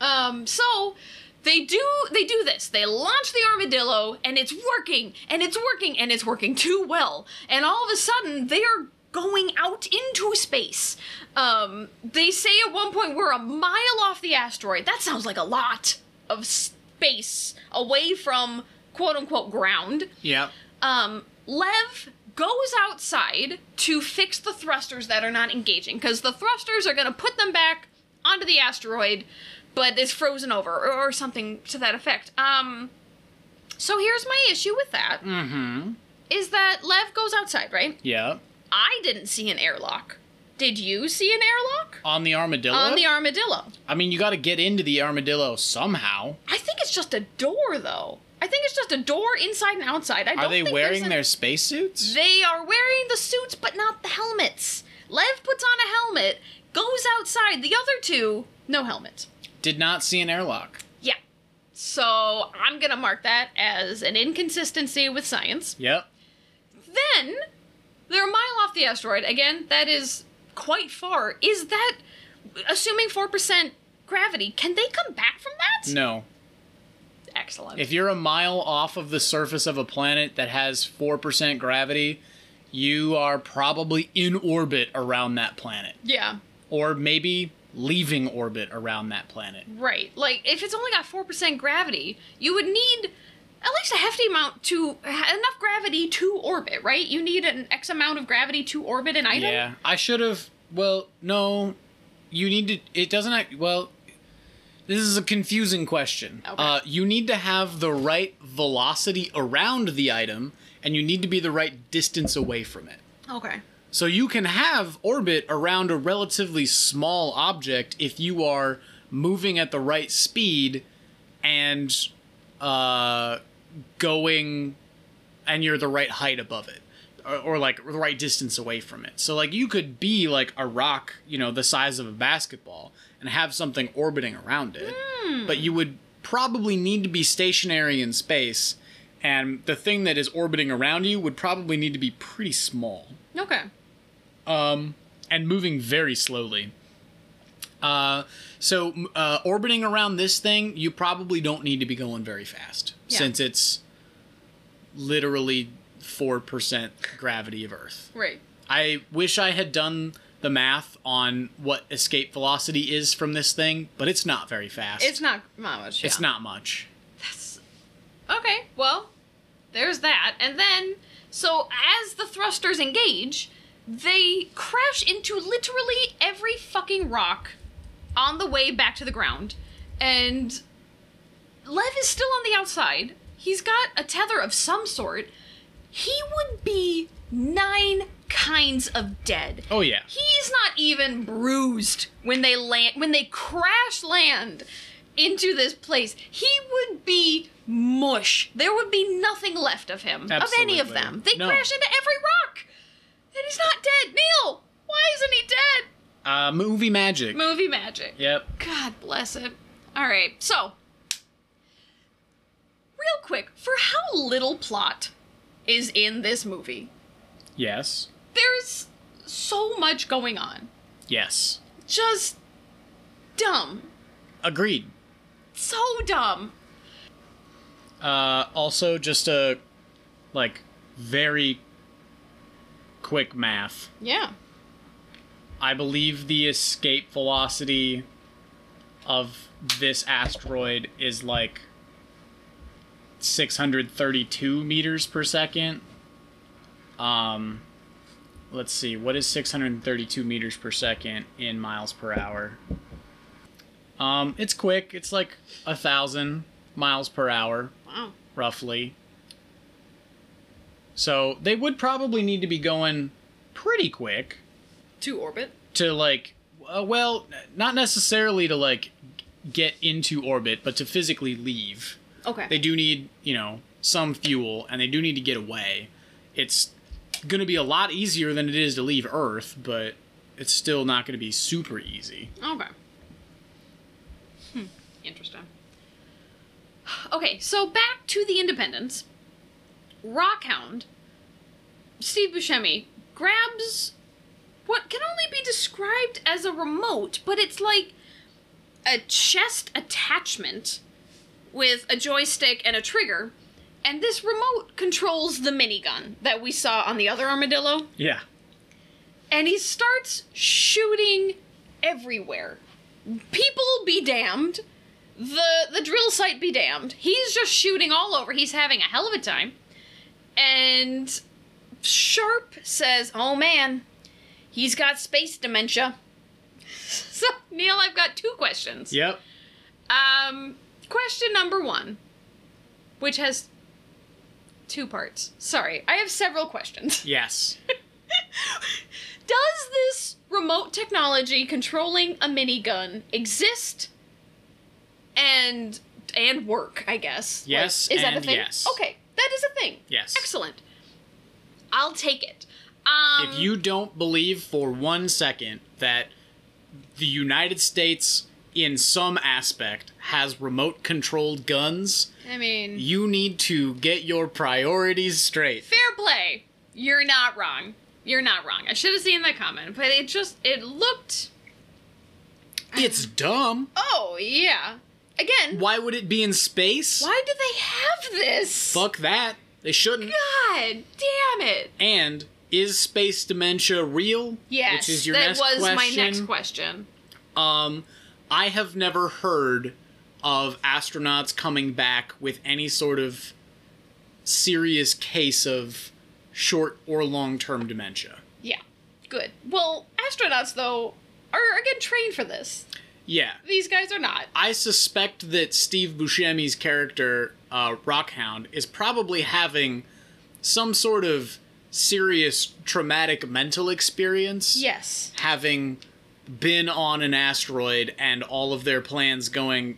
Um, so they do they do this. They launch the armadillo and it's working and it's working and it's working too well. And all of a sudden they are going out into space. Um, they say at one point we're a mile off the asteroid. That sounds like a lot of space away from quote unquote ground. Yep. Um, Lev goes outside to fix the thrusters that are not engaging because the thrusters are going to put them back onto the asteroid, but it's frozen over or, or something to that effect. Um, so here's my issue with that: Mm-hmm. is that Lev goes outside, right? Yep. I didn't see an airlock. Did you see an airlock On the armadillo. on the armadillo? I mean, you got to get into the armadillo somehow. I think it's just a door, though. I think it's just a door inside and outside. I Are don't they think wearing an- their spacesuits? They are wearing the suits, but not the helmets. Lev puts on a helmet, goes outside. The other two, no helmets. Did not see an airlock. Yeah. So I'm gonna mark that as an inconsistency with science. Yep. Then they're a mile off the asteroid. Again, that is quite far. Is that assuming four percent gravity? Can they come back from that? No. Excellent. If you're a mile off of the surface of a planet that has 4% gravity, you are probably in orbit around that planet. yeah. Or maybe leaving orbit around that planet. Right. Like, if it's only got 4% gravity, you would need at least a hefty amount to enough gravity to orbit, right? You need an X amount of gravity to orbit an item. Yeah. I should have. Well, no. You need to. It doesn't. act- Well, this is a confusing question. Okay. Uh, you need to have the right velocity around the item, and you need to be the right distance away from it. Okay. So you can have orbit around a relatively small object if you are moving at the right speed and uh, going and you're the right height above it or, or like the right distance away from it. So like you could be like a rock, you know, the size of a basketball and have something orbiting around it. But you would probably need to be stationary in space and the thing that is orbiting around you would probably need to be pretty small Okay. um, and moving very slowly. Uh, so uh, orbiting around this thing, you probably don't need to be going very fast Yeah. since it's literally four percent gravity of Earth. Right. I wish I had done the math on what escape velocity is from this thing, but it's not very fast. It's not, not much. It's not much. That's okay. Well, there's that, and then so as the thrusters engage, they crash into literally every fucking rock on the way back to the ground, and Lev is still on the outside. He's got a tether of some sort. He would be nine kinds of dead. Oh yeah. He's not even bruised when they land when they crash land into this place. He would be mush. There would be nothing left of him. Absolutely. Of any of them. They No. crash into every rock. And he's not dead. Neil, why isn't he dead? Uh, movie magic. Movie magic. Yep. God bless it. Alright, so real quick, for how little plot is in this movie, Yes. there's so much going on. Yes. Just dumb. Agreed. So dumb. Uh, also, just a like very quick math. Yeah. I believe the escape velocity of this asteroid is like 632 meters per second. Um, let's see, what is 632 meters per second in miles per hour? Um, it's quick. It's like a thousand miles per hour, Wow. roughly. So they would probably need to be going pretty quick To orbit. to like, uh, well, not necessarily to like get into orbit, but to physically leave Okay. they do need you know some fuel and they do need to get away it's going to be a lot easier than it is to leave earth but it's still not going to be super easy Okay. Hmm. Interesting. Okay, so back to the Independence. Rockhound, Steve Buscemi, grabs what can only be described as a remote, but it's like a chest attachment with a joystick and a trigger. And this remote controls the minigun that we saw on the other armadillo yeah and he starts shooting everywhere. People be damned. The the drill site be damned. He's just shooting all over. He's having a hell of a time. And Sharp says, "Oh man, he's got space dementia." So, Neil, I've got two questions. yep Um, question number 1, which has two parts. Sorry, I have several questions. yes Does this remote technology controlling a minigun exist and and work, I guess? Like, Yes is that a thing? yes. Okay, that is a thing. Yes. Excellent. I'll take it. Um if you don't believe for one second that the united states in some aspect has remote controlled guns I mean you need to get your priorities straight fair play. You're not wrong. You're not wrong. I should have seen that comment, but it just it looked it's dumb Oh, yeah. Again, why would it be in space why do they have this? fuck that they shouldn't God damn it. And is space dementia real? Yes, Which is your that next was question. my next question. Um, I have never heard of astronauts coming back with any sort of serious case of short or long term dementia. Yeah, good. Well, astronauts though are again trained for this. Yeah. These guys are not. I suspect that Steve Buscemi's character, uh, Rockhound, is probably having some sort of serious traumatic mental experience. Yes. having been on an asteroid and all of their plans going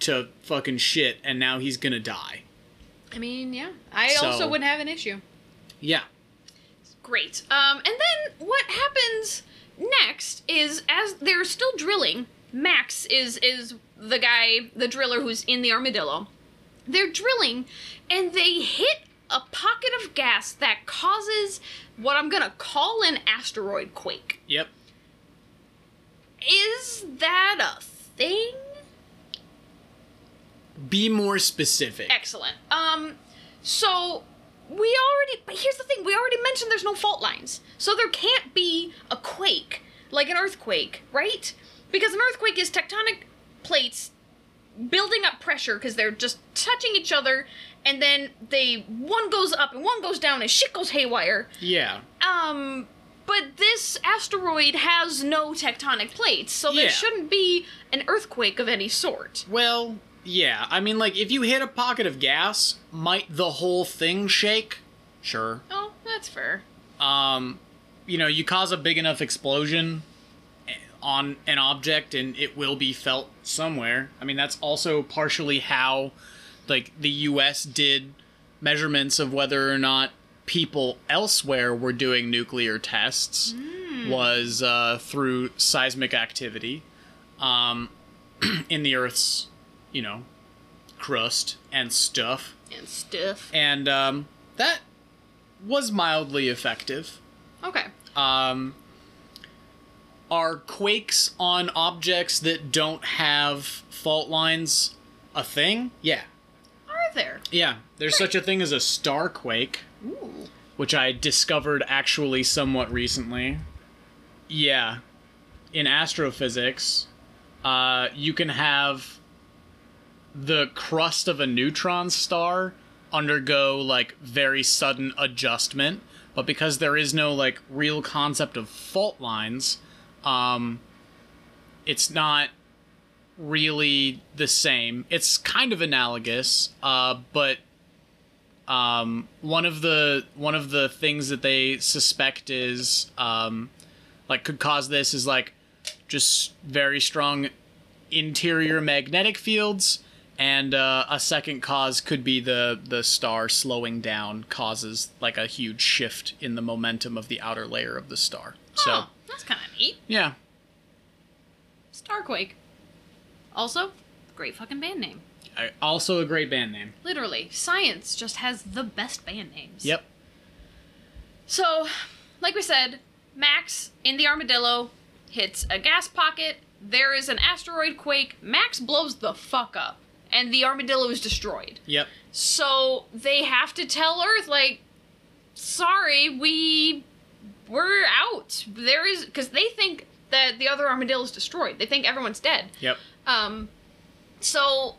to fucking shit and now he's gonna die. I mean, yeah. I So- also wouldn't have an issue. Yeah. Great. Um, and then what happens next is as they're still drilling, Max is is the guy, the driller who's in the armadillo. They're drilling and they hit a pocket of gas that causes what I'm gonna call an asteroid quake. Yep. Is that a thing? Be more specific. Excellent. Um, so we already, but here's the thing: we already mentioned there's no fault lines, so there can't be a quake like an earthquake, right? Because an earthquake is tectonic plates building up pressure because they're just touching each other, and then they one goes up and one goes down, and shit goes haywire. Yeah. Um, but this asteroid has no tectonic plates, so there Yeah. shouldn't be an earthquake of any sort. Well, yeah. I mean, like, if you hit a pocket of gas, might the whole thing shake? Sure. Oh, that's fair. Um, you know, you cause a big enough explosion on an object and it will be felt somewhere. I mean, that's also partially how, like, the US did measurements of whether or not people elsewhere were doing nuclear tests was uh, through seismic activity um, in the Earth's, you know, crust and stuff. And stuff. And um, that was mildly effective. Okay. Um, are quakes on objects that don't have fault lines a thing? Yeah. Are there? Yeah. There's such a thing as a star quake, Ooh. which I discovered actually somewhat recently. Yeah. In astrophysics, uh, you can have the crust of a neutron star undergo like very sudden adjustment but because there is no like real concept of fault lines, um, it's not really the same. It's kind of analogous, uh, but um, one of the one of the things that they suspect is um, like could cause this is like just very strong interior magnetic fields and uh, a second cause could be the the star slowing down causes like a huge shift in the momentum of the outer layer of the star so Oh, that's kind of neat. yeah Starquake. Also, great fucking band name. I, also a great band name Literally, science just has the best band names. yep So, like we said, Max in the armadillo hits a gas pocket. There is an asteroid quake. Max blows the fuck up, and the armadillo is destroyed. yep So they have to tell Earth, like, sorry, we we're out. There is because they think that the other armadillo is destroyed. They think everyone's dead. yep Um, so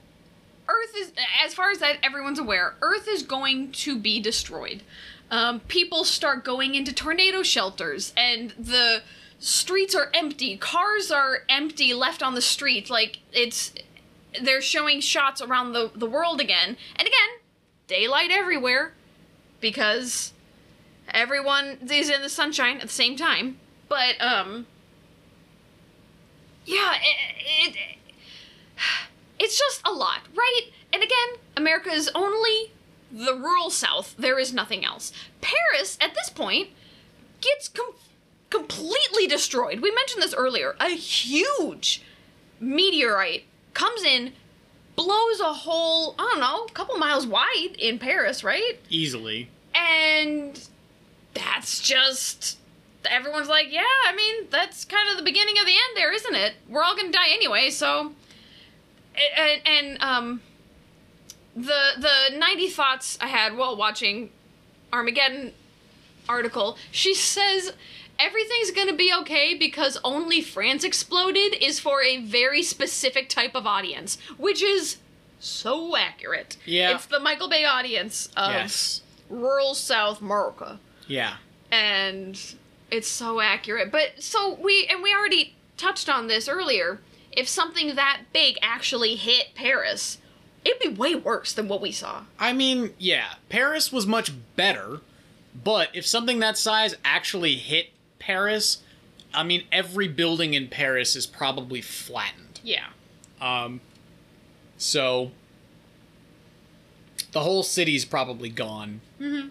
Earth is, as far as that everyone's aware, Earth is going to be destroyed. Um, people start going into tornado shelters, and the streets are empty. Cars are empty, left on the street. Like it's, they're showing shots around the the world again, and again, daylight everywhere, because everyone is in the sunshine at the same time. But um, yeah, it, it it's just a lot, right? And again, America is only the rural south. There is nothing else. Paris, at this point, gets com- completely destroyed. We mentioned this earlier. A huge meteorite comes in, blows a hole, I don't know, a couple miles wide in Paris, right? easily And that's just everyone's like, yeah, I mean, that's kind of the beginning of the end there, isn't it? We're all gonna die anyway, so and, and um the the 90 thoughts I had while watching Armageddon article, she says everything's gonna be okay because only France exploded is for a very specific type of audience, which is so accurate. Yeah. It's the Michael Bay audience of yes rural South America. yeah And it's so accurate. But so we and we already touched on this earlier. If something that big actually hit Paris, it'd be way worse than what we saw. I mean, yeah, Paris was much better, but if something that size actually hit Paris, I mean, every building in Paris is probably flattened. Yeah. Um, so the whole city's probably gone,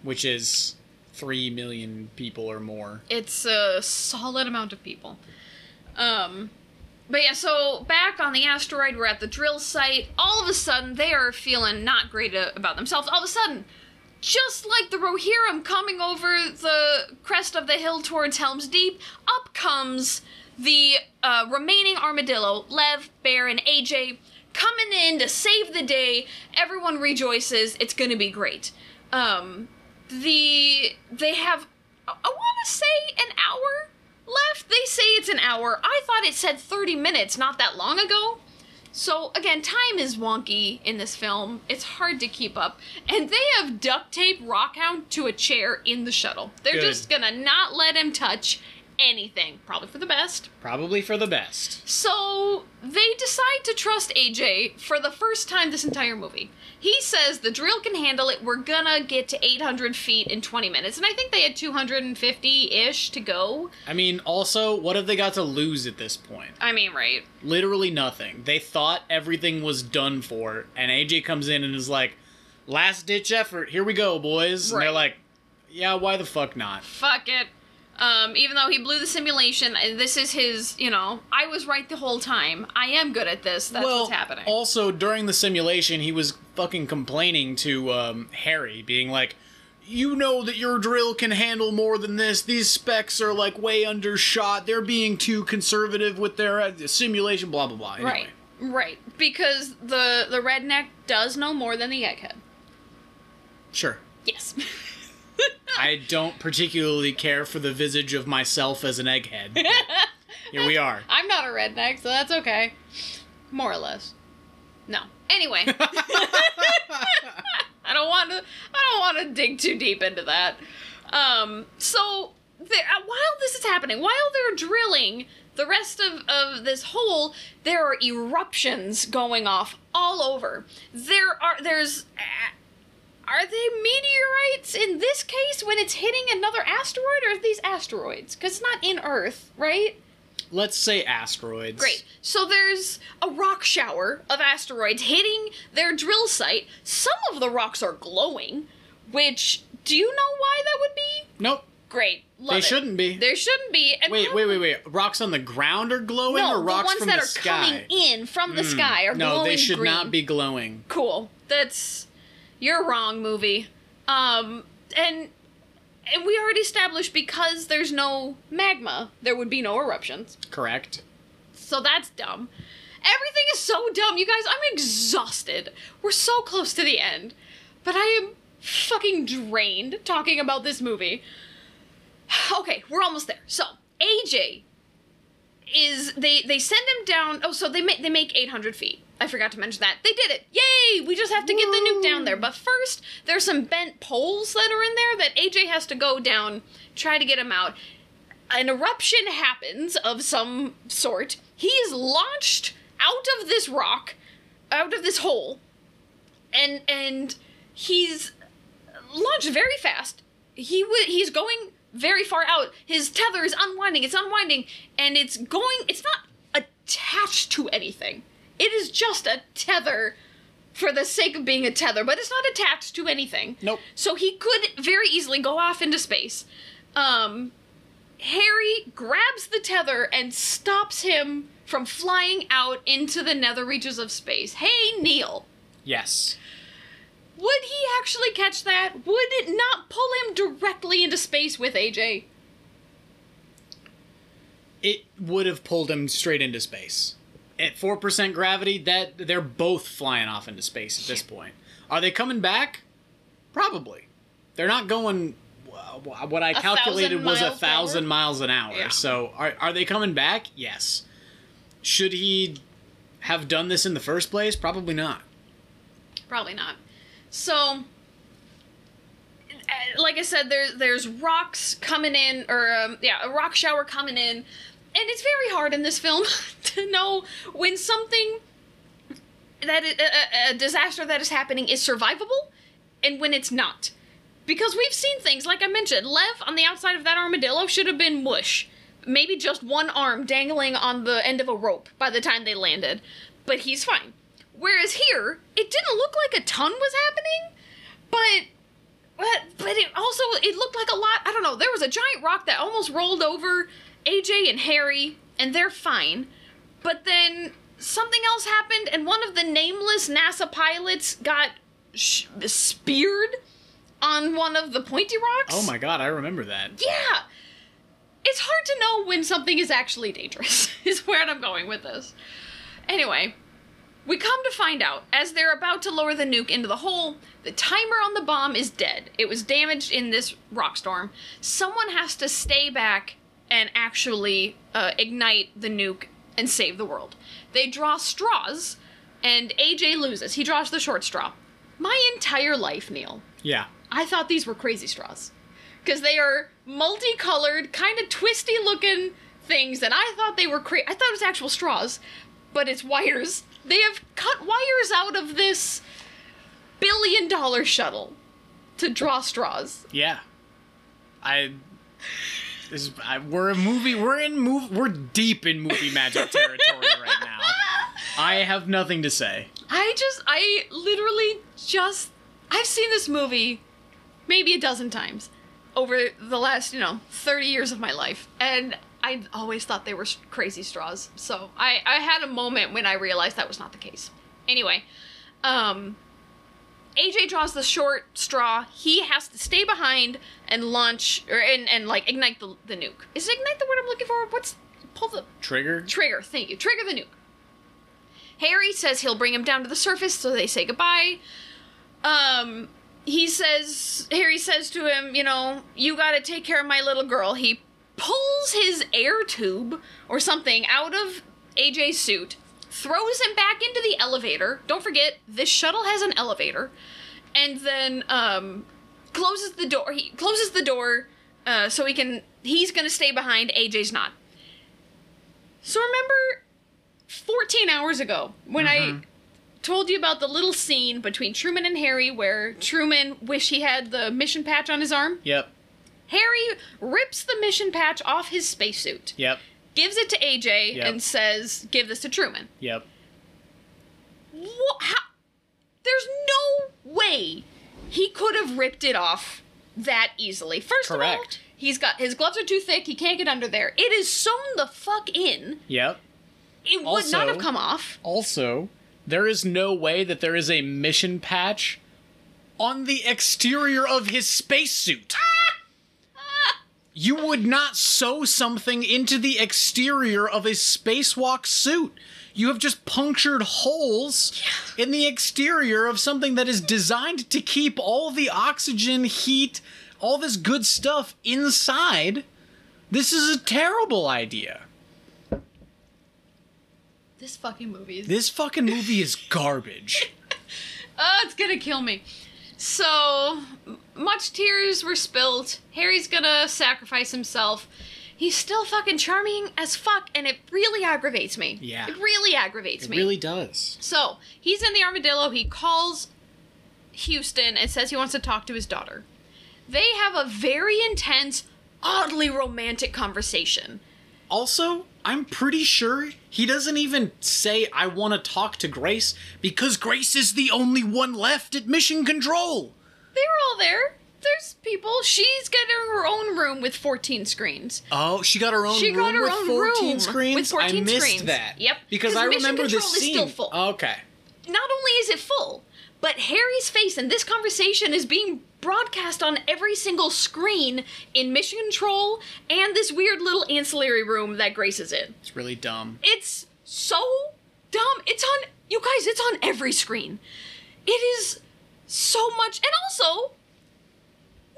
which is three million people or more. It's a solid amount of people. Um but yeah, so back on the asteroid, we're at the drill site. All of a sudden, they are feeling not great about themselves. All of a sudden, just like the Rohirrim coming over the crest of the hill towards Helm's Deep, up comes the uh, remaining armadillo, Lev, Bear, and AJ, coming in to save the day. Everyone rejoices. It's gonna be great. Um, the they have, I want to say, an hour left. They say it's an hour. I thought it said 30 minutes not that long ago. So again, time is wonky in this film. It's hard to keep up. And they have duct taped Rockhound to a chair in the shuttle. They're Good. just gonna not let him touch anything. Probably for the best. Probably for the best. So they decide to trust AJ for the first time this entire movie. He says the drill can handle it. We're gonna get to 800 feet in 20 minutes. And I think they had 250 ish to go. I mean, also, what have they got to lose at this point? I mean, right. Literally nothing. They thought everything was done for, and AJ comes in and is like, last ditch effort, here we go, boys. And they're like, yeah, why the fuck not? Fuck it. Um, even though he blew the simulation, and this is his, you know, I was right the whole time. I am good at this. That's well, what's happening. Also, during the simulation, he was fucking complaining to um, Harry, being like, "You know that your drill can handle more than this. These specs are like way undershot. They're being too conservative with their uh, simulation. Blah blah blah." Anyway. Right. Right. Because the the redneck does know more than the egghead. Sure. Yes. I don't particularly care for the visage of myself as an egghead. Here we are. I'm not a redneck, so that's okay. More or less. No. Anyway. I don't want to I don't want to dig too deep into that. Um, so there, uh, while this is happening, while they're drilling the rest of, of this hole, there are eruptions going off all over. There are there's uh, are they meteorites in this case when it's hitting another asteroid, or are these asteroids? Because it's not in Earth, right? Let's say asteroids. Great. So there's a rock shower of asteroids hitting their drill site. Some of the rocks are glowing, which do you know why that would be? Nope. Great. Love they it. shouldn't be. There shouldn't be. And wait, wait, wait, wait. Rocks on the ground are glowing, No, or the rocks ones from that the are sky? coming in from the Hmm. sky are no, glowing they should green. not be glowing. cool. That's you're wrong, movie. Um, and and we already established because there's no magma, there would be no eruptions. Correct. So that's dumb. Everything is so dumb, you guys. I'm exhausted. We're so close to the end, but I am fucking drained talking about this movie. Okay, we're almost there. So AJ is they they send him down. Oh, so they make they make 800 feet. I forgot to mention that they did it. Yay! We just have to get the nuke down there. But first, there's some bent poles that are in there that AJ has to go down, try to get him out an eruption happens of some sort. He is launched out of this rock, out of this hole, and and he's launched very fast. He w- he's going very far out. His tether is unwinding. It's unwinding, and it's going. It's not attached to anything. It is just a tether for the sake of being a tether, but it's not attached to anything. Nope. So he could very easily go off into space. Um, Harry grabs the tether and stops him from flying out into the nether reaches of space. Hey, Neil, Yes. would he actually catch that? Would it not pull him directly into space with AJ? It would have pulled him straight into space. At four percent gravity, that they're both flying off into space at this point. Are they coming back? Probably. They're not going. wh- What I A calculated was a thousand hour? miles an hour. Yeah. So are are they coming back? Yes. Should he have done this in the first place? Probably not. Probably not. So, uh, like I said, there there's rocks coming in, or um, yeah, a rock shower coming in, and it's very hard in this film to know when something that a disaster that is happening is survivable, and when it's not. Because we've seen things like I mentioned, Lev on the outside of that armadillo should have been mush. Maybe just one arm dangling on the end of a rope by the time they landed, but he's fine. Whereas here, it didn't look like a ton was happening, but but but it also it looked like a lot. I don't know. There was a giant rock that almost rolled over AJ and Harry, and they're fine. But then something else happened, and one of the nameless NASA pilots got sh- speared on one of the pointy rocks. Oh my god, I remember that. Yeah. It's hard to know when something is actually dangerous, is where I'm going with this. Anyway, we come to find out, as they're about to lower the nuke into the hole, the timer on the bomb is dead. It was damaged in this rock storm. Someone has to stay back and actually uh, ignite the nuke and save the world. They draw straws, and AJ loses. He draws the short straw. My entire life, Neil, Yeah. I thought these were crazy straws. Because they are multicolored, kind of twisty looking things, and I thought they were crazy. I thought it was actual straws, but it's wires. They have cut wires out of this billion dollar shuttle to draw straws. Yeah. I. This is, I, we're a movie. We're in move. We're deep in movie magic territory right now. I have nothing to say. I just, I literally just, I've seen this movie maybe a dozen times over the last, you know, 30 years of my life. And I always thought they were crazy straws. So I, I had a moment when I realized that was not the case. Anyway, um, AJ draws the short straw. He has to stay behind and launch, or and, and like ignite the, the nuke. Is ignite the word I'm looking for? What's pull the Trigger. Trigger, thank you. Trigger the nuke. Harry says he'll bring him down to the surface, so they say goodbye. Um, he says, Harry says to him, you know, you gotta take care of my little girl. He pulls his air tube or something out of AJ's suit, throws him back into the elevator. Don't forget, this shuttle has an elevator. And then, um, closes the door. He closes the door uh, so he can. He's gonna stay behind. AJ's not. So remember, 14 hours ago when I told you about the little scene between Truman and Harry where Truman wish he had the mission patch on his arm. Yep. Harry rips the mission patch off his spacesuit, Yep. Gives it to AJ, Yep. and says, "Give this to Truman." Yep. Wha- how? There's no way he could have ripped it off that easily. First of all, he's got his gloves are too thick. He can't get under there. It is sewn the fuck in. Yep. It would not have come off. Also, there is no way that there is a mission patch on the exterior of his spacesuit. You would not sew something into the exterior of a spacewalk suit. You have just punctured holes in the exterior of something that is designed to keep all the oxygen, heat, all this good stuff inside. This is a terrible idea. This fucking movie is. This fucking movie is garbage. Oh, it's gonna kill me. So, much tears were spilled. Harry's gonna sacrifice himself. He's still fucking charming as fuck, and it really aggravates me. Yeah. It really aggravates It me. It really does. So, he's in the armadillo. He calls Houston and says he wants to talk to his daughter. They have a very intense, oddly romantic conversation. Also, I'm pretty sure he doesn't even say, I want to talk to Grace, because Grace is the only one left at Mission Control. They were all there. There's people. She's getting her own room with 14 screens. Oh, she got her own She room got her with own 14 room screens? with 14 I missed screens. that. Yep, Because I Mission remember this Control is scene. still full. Okay. Not only is it full, but Harry's face in this conversation is being broadcast on every single screen in Mission Control and this weird little ancillary room that Grace is in. It's really dumb. It's so dumb. It's on you guys, it's on every screen. It is so much and also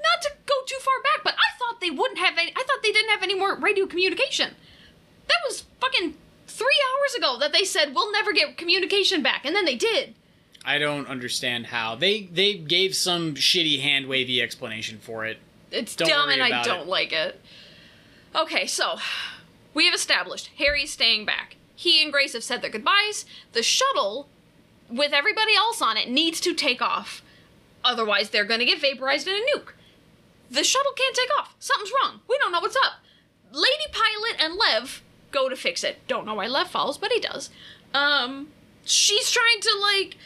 not to go too far back, but I thought they wouldn't have any I thought they didn't have any more radio communication. That was fucking 3 hours ago that they said we'll never get communication back and then they did. I don't understand how. They they gave some shitty hand wavy explanation for it. It's Don't dumb and I don't it. like it. Okay, so we have established Harry's staying back. He and Grace have said their goodbyes. The shuttle, with everybody else on it, needs to take off. Otherwise, they're going to get vaporized in a nuke. The shuttle can't take off. Something's wrong. We don't know what's up. Lady Pilot and Lev go to fix it. Don't know why Lev follows, but he does. Um, she's trying to like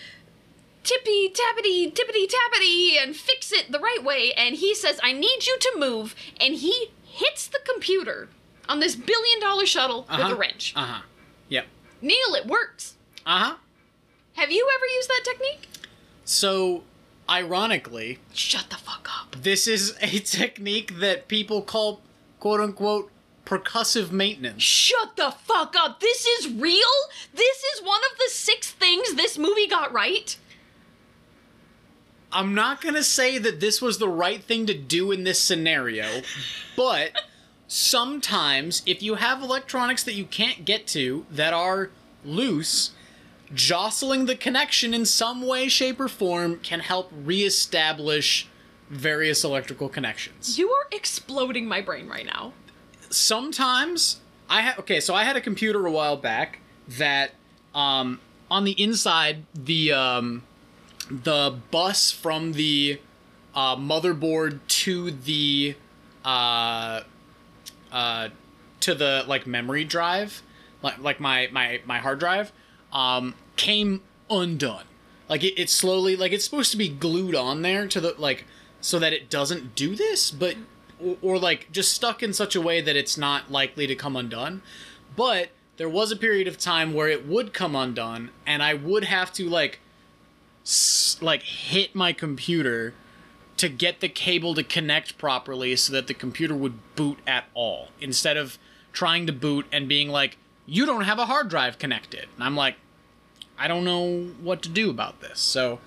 tippy tappity tippity tappity and fix it the right way and he says i need you to move and he hits the computer on this billion dollar shuttle with Uh-huh. a wrench Uh huh. Yep. neil it works Uh huh. Have you ever used that technique? So, ironically, shut the fuck up. this is a technique that people call quote unquote percussive maintenance. shut the fuck up. This is real? This is one of the six things this movie got right? I'm not gonna say that this was the right thing to do in this scenario, but sometimes if you have electronics that you can't get to that are loose, jostling the connection in some way, shape, or form can help reestablish various electrical connections. you are exploding my brain right now sometimes I had okay, so I had a computer a while back that um on the inside the um the bus from the uh, motherboard to the uh uh to the like memory drive like like my my my hard drive um came undone. Like it, it slowly like it's supposed to be glued on there to the like so that it doesn't do this but or, or like just stuck in such a way that it's not likely to come undone. But there was a period of time where it would come undone and i would have to like s- like hit my computer to get the cable to connect properly so that the computer would boot at all instead of trying to boot and being like you don't have a hard drive connected. And i'm like i don't know what to do about this. So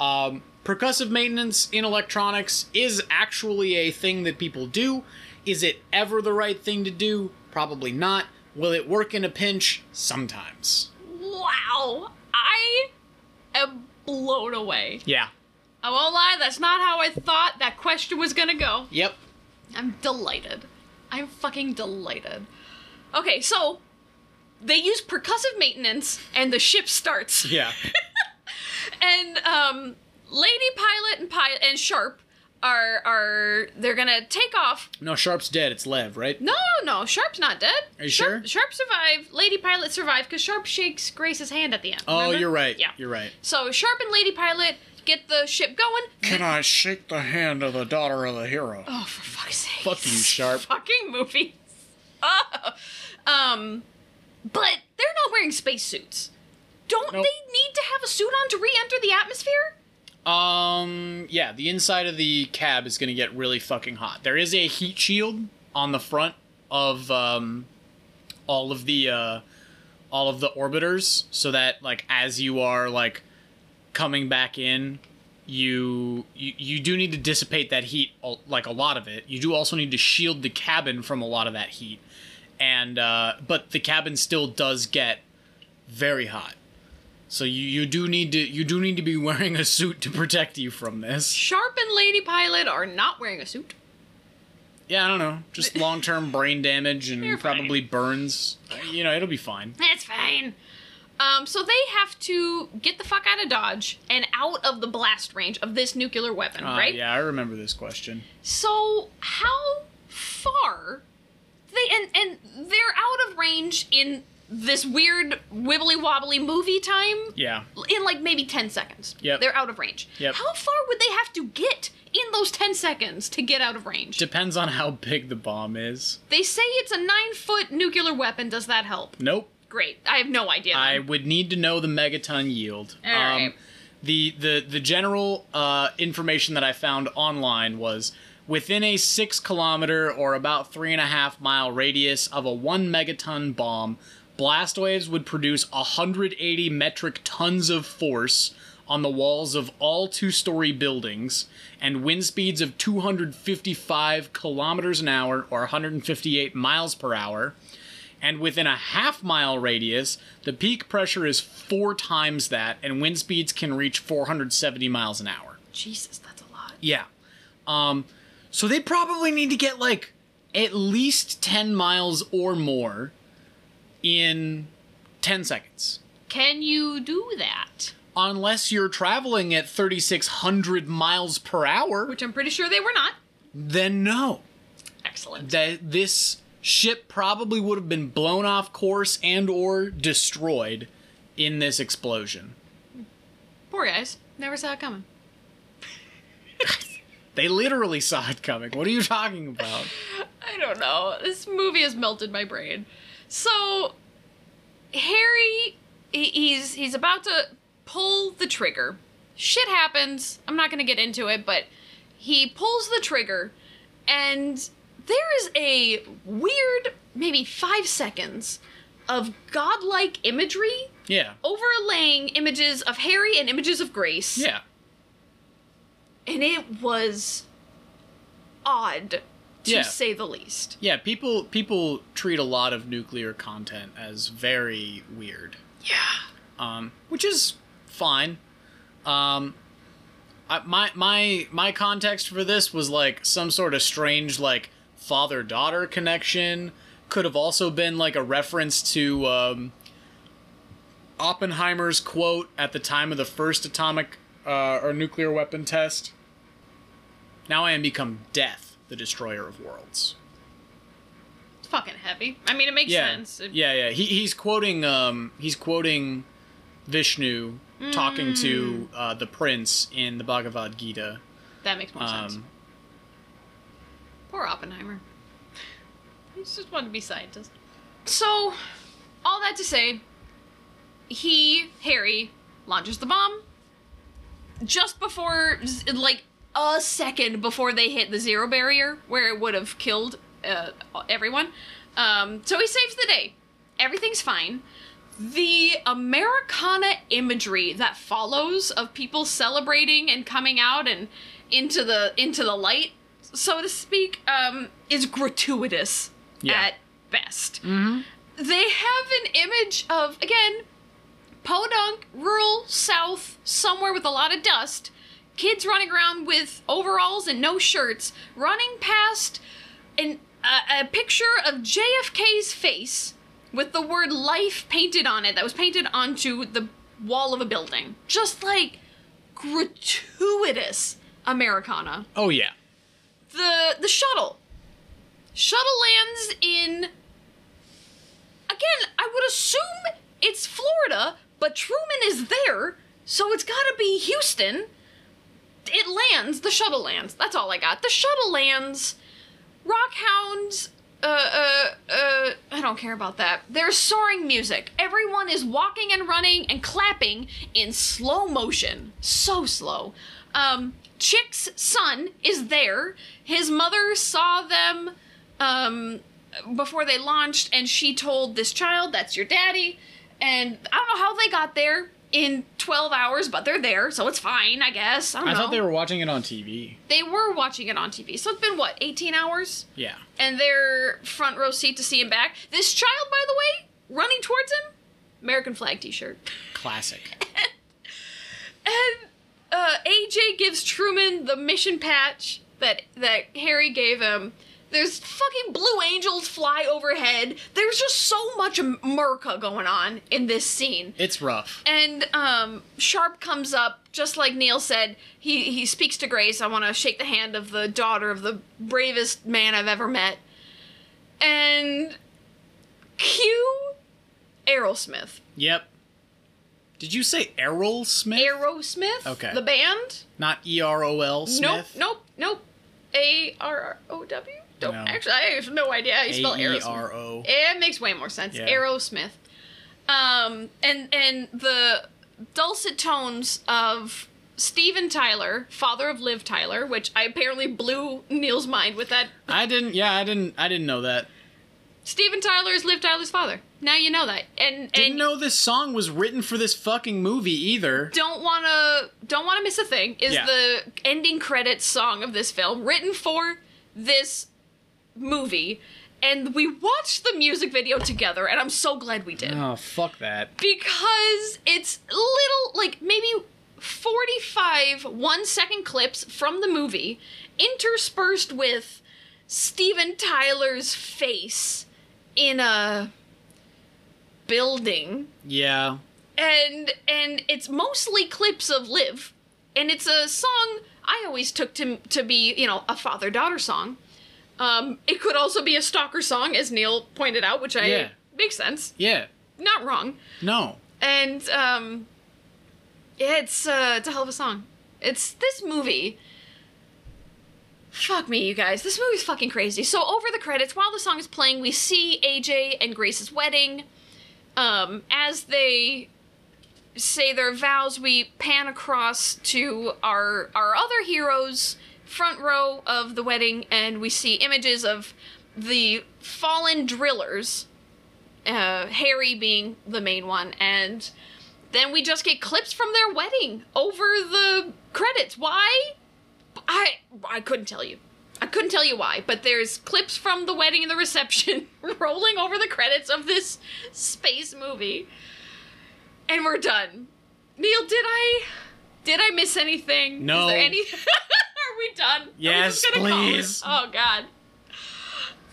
um, percussive maintenance in electronics is actually a thing that people do. Is it ever the right thing to do? Probably not. Will it work in a pinch? Sometimes. Wow. I am blown away. Yeah. I won't lie, that's not how I thought that question was gonna go. Yep. I'm delighted. I'm fucking delighted. Okay, so they use percussive maintenance and the ship starts. Yeah. And um Lady Pilot and Pilot and Sharp are are they're gonna take off. No, Sharp's dead. It's Lev, right? No, no, Sharp's not dead. Are you Sharp, sure? Sharp survived. Lady Pilot survived because Sharp shakes Grace's hand at the end. Oh, remember? you're right. Yeah. You're right. So Sharp and Lady Pilot get the ship going. Can I shake the hand of the daughter of the hero? Oh, for fuck's sake! Fuck you, Sharp. Fucking movies. Oh. Um, but they're not wearing spacesuits. Don't Nope. they need to have a suit on to re-enter the atmosphere? Um, yeah, the inside of the cab is gonna get really fucking hot. There is a heat shield on the front of um, all of the uh, all of the orbiters, so that like as you are like coming back in, you you, you do need to dissipate that heat, like a lot of it. You do also need to shield the cabin from a lot of that heat, and uh, but the cabin still does get very hot. So you, you do need to you do need to be wearing a suit to protect you from this. Sharp and Lady Pilot are not wearing a suit. Yeah, I don't know, just long term brain damage and fine. probably burns. You know, it'll be fine. That's fine. Um, so they have to get the fuck out of Dodge and out of the blast range of this nuclear weapon, Uh, right? Yeah, I remember this question. So how far they and and they're out of range in this weird wibbly wobbly movie time Yeah, in like maybe 10 seconds. Yep. They're out of range. Yep. How far would they have to get in those 10 seconds to get out of range? depends on how big the bomb is. they say it's a 9 foot nuclear weapon. Does that help? Nope. Great. I have no idea. I would need to know the megaton yield. Um, All right. the the the general uh, information that I found online was within a six kilometer or about three and a half mile radius of a one megaton bomb, blast waves would produce 180 metric tons of force on the walls of all two-story buildings and wind speeds of 255 kilometers an hour or 158 miles per hour and within a half mile radius, the peak pressure is four times that, and wind speeds can reach 470 miles an hour. Jesus, that's a lot. Yeah. Um, so they probably need to get like at least 10 miles or more in 10 seconds. Can you do that? Unless you're traveling at 3,600 miles per hour, Which I'm pretty sure they were not. then no. Excellent. that this ship probably would have been blown off course and or destroyed in this explosion. Poor guys. Never saw it coming. They literally saw it coming. What are you talking about? I don't know. This movie has melted my brain. So Harry, he's he's about to pull the trigger. Shit happens. I'm not gonna get into it, but he pulls the trigger, and there is a weird, maybe five seconds of godlike imagery Yeah. overlaying images of Harry and images of Grace. Yeah. And it was odd, to Yeah. say the least. Yeah, people people treat a lot of nuclear content as very weird. Yeah. Um, which is fine. Um I, my my my context for this was like some sort of strange like father daughter connection. Could have also been like a reference to um, Oppenheimer's quote at the time of the first atomic uh, or nuclear weapon test. Now I am become death, the destroyer of worlds. It's fucking heavy. I mean, it makes yeah, sense. It- yeah, yeah. He, he's quoting um he's quoting Vishnu talking to uh, the prince in the Bhagavad Gita. That makes more sense. Um, Poor Oppenheimer. He just wanted to be scientist. So, all that to say, he, Harry, launches the bomb. Just before, like, a second before they hit the zero barrier, where it would have killed uh, everyone. Um, so he saves the day. Everything's fine. The Americana imagery that follows of people celebrating and coming out and into the into the light, so to speak, um, is gratuitous Yeah. at best. They have an image of again Podunk, rural South, somewhere with a lot of dust, kids running around with overalls and no shirts, running past an, a, a picture of JFK's face with the word life painted on it that was painted onto the wall of a building. Just like gratuitous Americana. Oh yeah. The the shuttle. Shuttle lands in Again, I would assume it's Florida, but Truman is there, so it's got to be Houston. It lands, the shuttle lands. That's all I got. The shuttle lands. Rockhounds uh, uh, uh, I don't care about that. There's soaring music. Everyone is walking and running and clapping in slow motion. So slow. Um, Chick's son is there. His mother saw them, um, before they launched, and she told this child, that's your daddy. And I don't know how they got there in 12 hours, but they're there, so it's fine, I guess. I don't I know. thought they were watching it on TV. They were watching it on TV. So it's been, what, 18 hours? Yeah. and their front row seat to see him back. This child, by the way, running towards him, American flag T-shirt, Classic. and uh, AJ gives Truman the mission patch that that Harry gave him. There's fucking blue angels fly overhead. There's just so much America going on in this scene. It's rough. And um, Sharp comes up, just like Neil said. He he speaks to Grace. I want to shake the hand of the daughter of the bravest man I've ever met. And cue Aerosmith. Yep. Did you say Errol Smith? Aerosmith. Okay. The band. Not E R O L Smith. Nope. Nope. Nope. A R R O W. Don't No. actually. I have no idea how you spell A Aerosmith. It makes way more sense. Yeah. Aerosmith. Um, and and the dulcet tones of Steven Tyler, father of Liv Tyler, which I apparently blew Neil's mind with that. I didn't. Yeah, I didn't. I didn't know that. Steven Tyler is Liv Tyler's father. Now you know that. And Didn't and know this song was written for this fucking movie either. don't wanna don't wanna miss a thing. Is Yeah. the ending credits song of this film written for this movie? And we watched the music video together, and I'm so glad we did. Oh fuck that. because it's little like maybe 45 one second clips from the movie interspersed with Steven Tyler's face in a building Yeah. and and it's mostly clips of Liv and it's a song I always took to to be, you know, a father-daughter song. Um it could also be a stalker song as Neil pointed out, which I Yeah. makes sense. Yeah. Not wrong No. and um it's uh it's a hell of a song it's this movie fuck me you guys this movie's fucking crazy so over the credits while the song is playing we see aj and grace's wedding um as they say their vows we pan across to our our other heroes front row of the wedding and we see images of the fallen drillers uh, Harry being the main one, and then we just get clips from their wedding over the credits. Why? I I couldn't tell you. I couldn't tell you why, but there's clips from the wedding and the reception rolling over the credits of this space movie. And we're done. Neil, did I did I miss anything? No. Is there any we done? We Yes, just gonna call it? please. Oh god.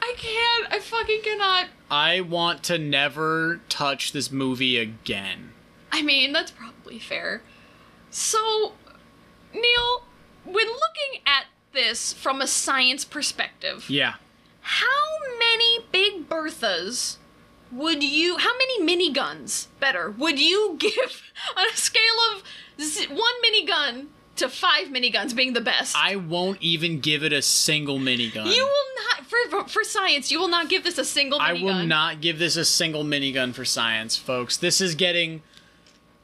I can't. I fucking cannot. I want to never touch this movie again. I mean, that's probably fair. So, Neil, when looking at this from a science perspective, Yeah. how many Big Berthas would you, how many miniguns, better, would you give on a scale of z- one minigun to five miniguns being the best? I won't even give it a single minigun. you will not, for, for science, you will not give this a single minigun. I will not give this a single minigun for science, folks. This is getting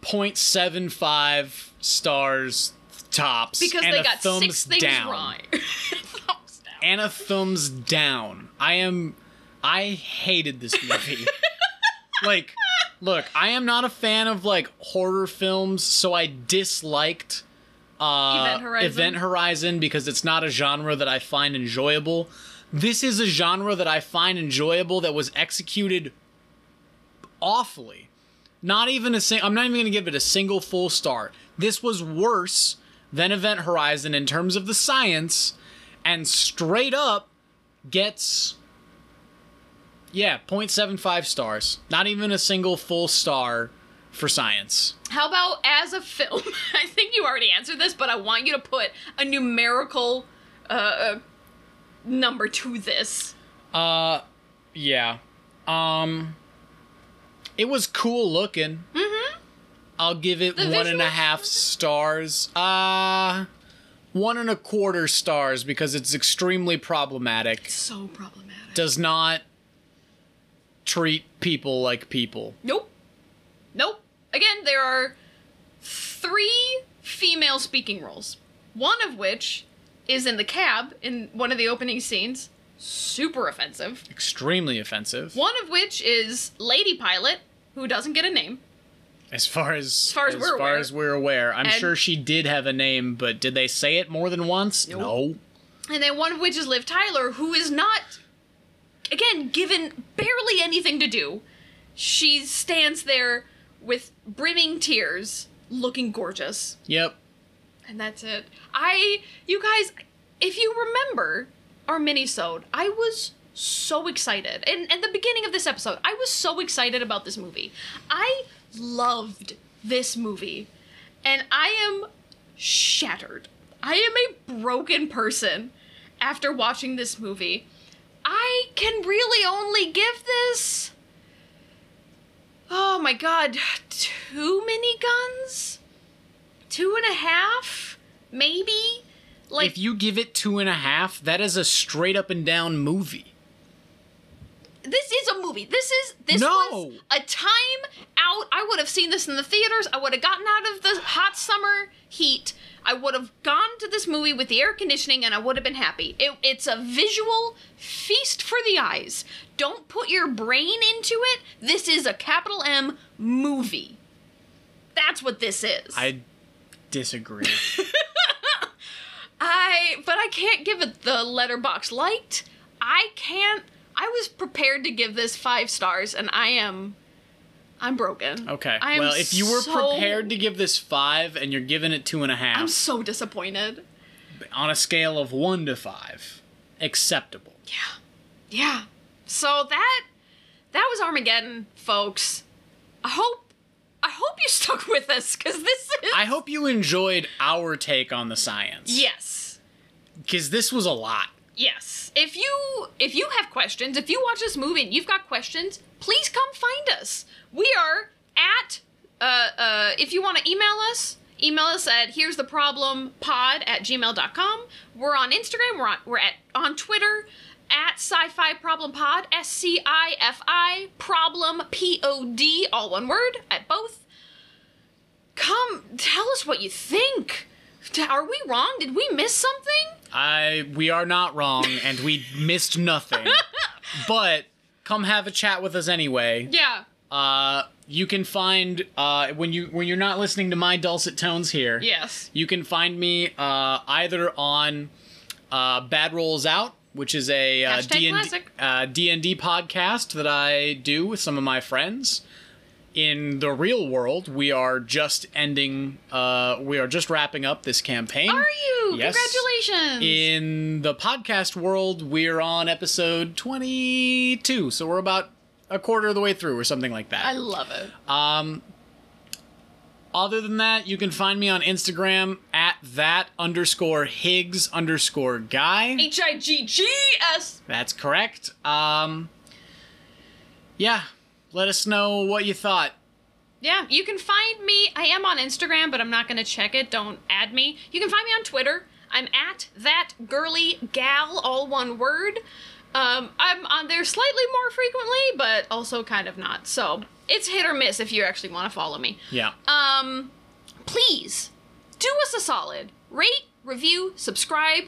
0.75 stars tops. Because they got six things down. wrong. thumbs down. And a thumbs down. I am. I hated this movie. like, look, I am not a fan of like horror films, so I disliked uh, Event Horizon? Event Horizon because it's not a genre that I find enjoyable. This is a genre that I find enjoyable that was executed awfully. Not even a sing. I'm not even gonna give it a single full star. This was worse than Event Horizon in terms of the science, and straight up gets yeah 0.75 stars. Not even a single full star for science. How about as a film? I think you already answered this, but I want you to put a numerical uh, uh, number to this. Uh, yeah. Um, it was cool looking. Mm-hmm. I'll give it The one and a half stars. Uh, one and a quarter stars because it's extremely problematic. So problematic. Does not treat people like people. Nope. Nope. Again, there are three female speaking roles. One of which is in the cab in one of the opening scenes. Super offensive. Extremely offensive. One of which is Lady Pilot, who doesn't get a name. As far as far as we're aware. as we're aware, I'm And- sure she did have a name, but did they say it more than once? Nope. No. And then one of which is Liv Tyler, who is not, again, given barely anything to do. She stands there with brimming tears, looking gorgeous. Yep. And that's it. I, you guys, if you remember our mini-sode, I was so excited. And at the beginning of this episode, I was so excited about this movie. I loved this movie. And I am shattered. I am a broken person after watching this movie. I can really only give this. Oh my god, two miniguns? Two and a half? Maybe? Like, if you give it two and a half, that is a straight up and down movie. this is a movie. This is this No. was a time out. I would have seen this in the theaters. I would have gotten out of the hot summer heat. I would have gone to this movie with the air conditioning and I would have been happy. It, it's a visual feast for the eyes. Don't put your brain into it. This is a capital M movie. That's what this is. I disagree. I but I can't give it the letterbox liked. I can't I was prepared to give this 5 stars and I am I'm broken. Okay. I well, if you were so- prepared to give this five and you're giving it two and a half I'm so disappointed. on a scale of one to five, acceptable. Yeah. Yeah. So that that was Armageddon, folks. I hope I hope you stuck with us cuz this is I hope you enjoyed our take on the science. Yes. Because this was a lot. Yes. If you if you have questions, if you watch this movie and you've got questions, please come find us. We are at uh uh if you want to email us, email us at here's the problem pod at gmail.com. We're on Instagram, we're on we're at on Twitter at sci-fi problem pod s-c-i-f-i problem p-o-d all one word at both come tell us what you think are we wrong did we miss something I we are not wrong and we missed nothing. but come have a chat with us anyway. yeah Uh you can find uh when you when you're not listening to my dulcet tones here. yes You can find me uh, either on uh, Bad Rolls Out, which is a uh, Hashtag D&D, classic. uh, D&D podcast that I do with some of my friends. In the real world, we are just ending. Uh, we are just wrapping up this campaign. Are you? Yes. Congratulations. In the podcast world, we're on episode twenty-two, so we're about a quarter of the way through, or something like that. I love it. Um, other than that, you can find me on Instagram at that underscore Higgs underscore guy. H I G G S. That's correct. Um, yeah, let us know what you thought. Yeah, you can find me. I am on Instagram, but I'm not going to check it. Don't add me. You can find me on Twitter. I'm at that girly gal, all one word. Um, I'm on there slightly more frequently, but also kind of not. So it's hit or miss if you actually want to follow me. Yeah. um, please do us a solid. Rate, review, subscribe.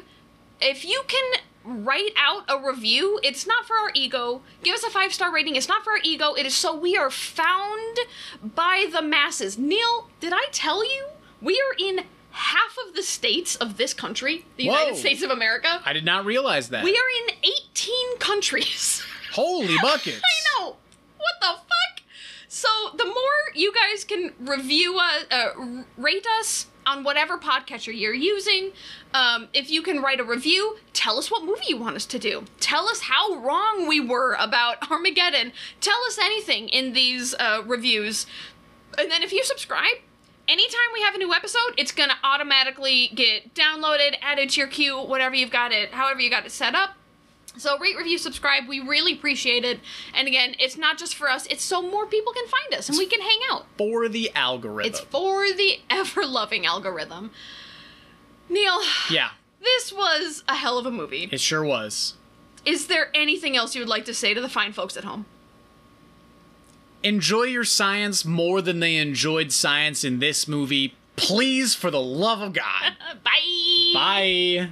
If you can write out a review, it's not for our ego. Give us a five star rating. It's not for our ego. It is so we are found by the masses. Neil, did I tell you we are in half of the states of this country, the Whoa. United States of America? I did not realize that. We are in 18 countries. Holy buckets. I know. What the fuck? So the more you guys can review us, uh, rate us, on whatever podcatcher you're using. Um, if you can write a review, tell us what movie you want us to do. Tell us how wrong we were about Armageddon. Tell us anything in these uh, reviews. And then if you subscribe, anytime we have a new episode, it's gonna automatically get downloaded, added to your queue, whatever you've got it, however you got it set up. So rate, review, subscribe. We really appreciate it. And again, it's not just for us; it's so more people can find us and we can hang out. For the algorithm. It's for the ever-loving algorithm. Neil, yeah, this was a hell of a movie. it sure was. Is there anything else you would like to say to the fine folks at home? Enjoy your science more than they enjoyed science in this movie. Please, for the love of God. Bye. Bye.